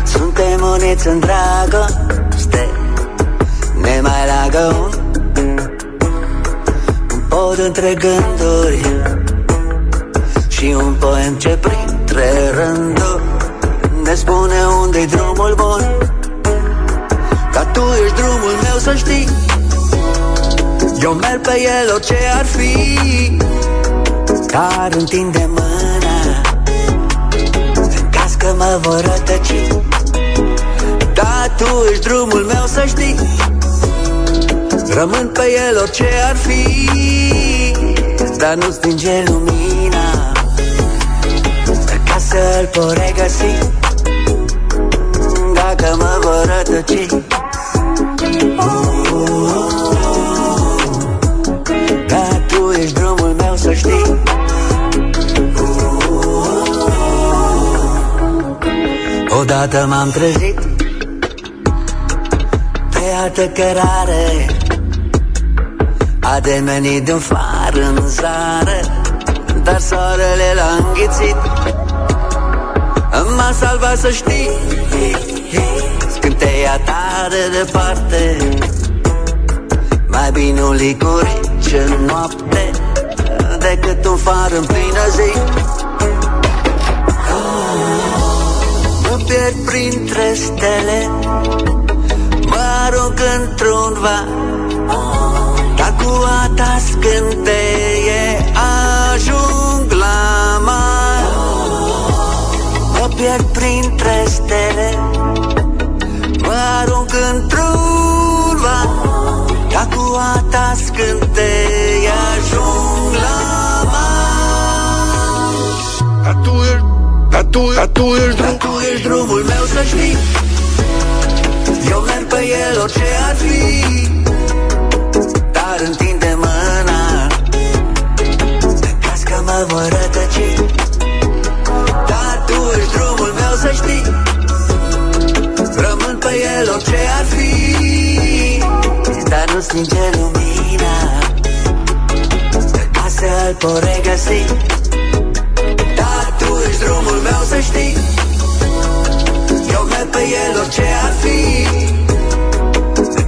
Suntem uniți în dragoste. Ne mai leagă un Un pod între gânduri. Și un poem ce printre rânduri Ne spune unde-i drumul bun. Ca tu ești drumul meu să știi eu merg pe el orice ar fi Dar întinde mâna. În caz că mă vor rătăci Da, tu ești drumul meu să știi. Rămân pe el orice ar fi Dar nu stinge lumina. Ca să-l pot regăsi Dacă mă vor rătăci Odată m-am trezit Pe altă cărare Ademenit de un far în zare Dar soarele l-a înghițit. M-a salvat să știi Scânteia ta de departe. Mai bine un licurici în noapte Decât un far în plină zi pierd printre stele. Mă arunc într-un van Dar cu a ta scânteie Ajung la mar. Mă pierd printre stele. Mă arunc într-un van Ca cu a ta scânteie Ajung la mar. Dar tu ești, dar tu, dar tu ești Dar tu ești drumul meu să știi. Eu merg pe el orice ar fi. Dar întinde mâna. În caz că mă vor rătăci Dar tu ești drumul meu să știi. Rămân pe el orice ar fi. Dar nu stinge lumina. Ca să-l pot regăsi. Dar tu ești vreau să știi. Eu cred pe el orice ar fi.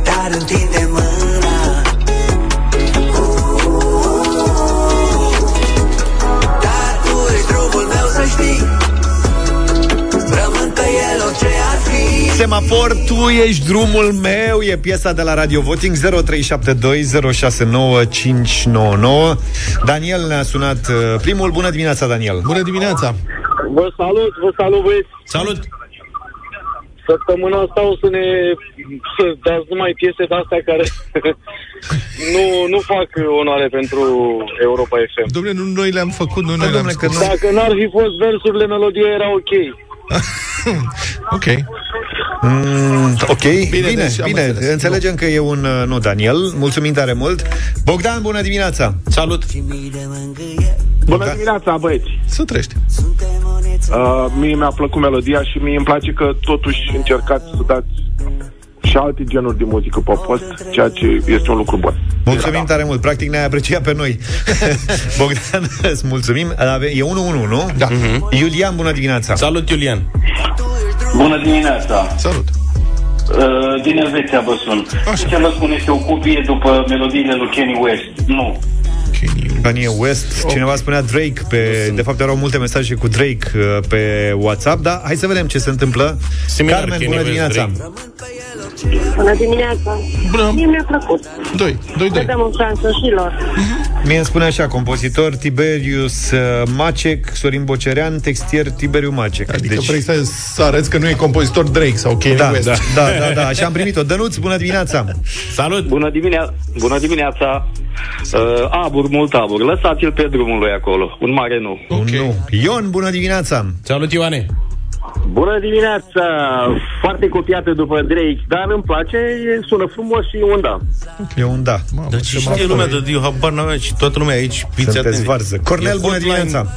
Dar întinde mâna Dar tu ești drumul meu să știi. Rămân pe el orice ar fi. Semafor, tu ești drumul meu. E piesa de la Radio Voting 0372069599 Daniel ne-a sunat uh, primul. Bună dimineața, Daniel! Bună dimineața! Vă salut, vă salut băieți. Salut! Săptămâna asta o să ne să dați numai piese de astea care nu, nu fac onoare pentru Europa FM. Domnule, nu noi le-am făcut, nu noi le-am scos. Dacă n-ar fi fost versurile, melodia era ok. Ok. Mm, ok, bine, bine, deci bine, am bine. înțeles. înțelegem că e un uh, nu Daniel Mulțumim tare mult Bogdan, bună dimineața Salut Bună dimineața, băieți! Să trăiești. Uh, mie mi-a plăcut melodia și mie îmi place că totuși încercați să dați și alte genuri de muzică pe post, ceea ce este un lucru bun. Mulțumim tare mult, practic ne-ai apreciat pe noi Bogdan, îți mulțumim Ave- E 1-1, nu? Da Iulian, bună dimineața Salut, Iulian Bună dimineața! Salut! Uh, din Elveția vă sun. Ce vă spun este o copie după melodiile lui Kenny West. Nu. Kanye West, cineva spunea Drake pe, De fapt erau multe mesaje cu Drake uh, Pe WhatsApp, dar hai să vedem ce se întâmplă Similar, Carmen, Kanye bună West, dimineața Bună dimineața! Bună! Mie mi-a plăcut. 2, 2, Să dăm o șansă și lor. Mie îmi spune așa, compozitor Tiberius uh, Macek, Sorin Bocerean, textier Tiberiu Macek. Adică vrei să, să arăți că nu e compozitor Drake sau Kanye da, West. da, da, da, da, așa am primit-o. Dănuț, bună dimineața! Salut! Bună, dimine- Bună dimineața! Uh, abur, mult abur. Lăsați-l pe drumul lui acolo. Un mare nu. Okay. Nu. Ion, bună dimineața! Salut, Ioane! Bună dimineața! Foarte copiată după Drake, dar îmi place, e- sună frumos și un da. E un da. Dar ce știe lumea de eu habar n-aveam și toată lumea aici fiți Sunteți atenți. varză. Cornel, E bună hotline. dimineața!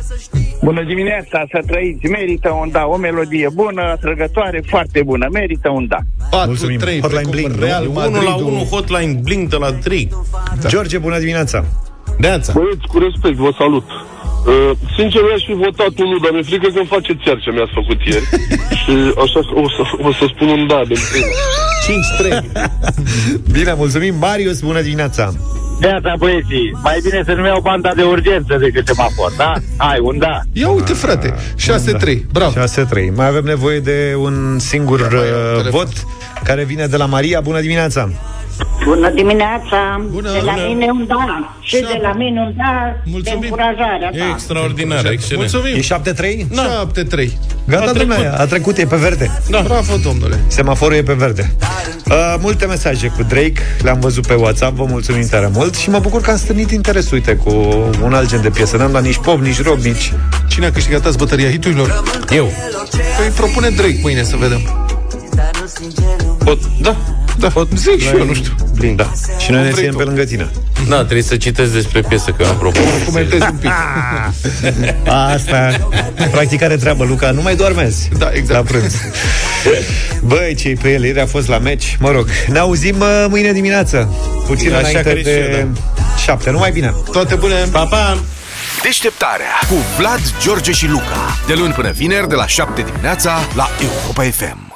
Bună dimineața, să trăiți, merită un da, o melodie bună, atrăgătoare, foarte bună, merită un da. 4, Mulțumim. 3, Hotline Bling, nu? Real E 1 Madrid. la 1 hotline bling de la Drake. Da. George, bună dimineața! Neața. Băieți, cu respect, vă salut. Uh, sincer, eu aș fi votat unul, dar mi-e frică că îmi face țear ce mi-ați făcut ieri. și așa că o să, o să spun un da de prima. 5-3. Bine, mulțumim! Marius, bună dimineața! Neața, băieții, mai bine să numeau banda de urgență decât semafor, da? Hai, un da. Ia uite, frate. 6-3. Bravo. 6-3. Mai avem nevoie de un singur mai am uh, telefon. vot care vine de la Maria. Bună dimineața! Bună dimineața! Bună, de la bună. mine un da și de la mine un da Mulțumim. de încurajarea ta. Extraordinar, excelent. Mulțumim. E 7-3? Da. 7-3. Gata, A trecut. domnule, a trecut, e pe verde. Da. Bravo, domnule. Semaforul e pe verde. Uh, multe mesaje cu Drake, le-am văzut pe WhatsApp, vă mulțumim tare mult și mă bucur că am stârnit interes, uite, cu un alt gen de piesă. N-am dat nici pop, nici rock, nici... Cine a câștigat azi bătăria hiturilor? Eu. Păi propune Drake mâine să vedem. Pot, da. Da, pot. zic și eu, nu știu. Bling. Da. Și noi ne vrei ținem tu. pe lângă tine. Da, trebuie să citesc despre piesă, că eu am propus. Comentezi un pic. Asta, practic are treabă, Luca, nu mai doarmezi. Da, exact. La prânz. Băi, ce pe el, ieri a fost la meci. Mă rog, ne auzim uh, mâine dimineață. Puțin Așa înainte cred și de eu, șapte. Numai bine. Toate bune. Pa, pa! Deșteptarea cu Vlad, George și Luca. De luni până vineri, de la 7 dimineața, la Europa FM.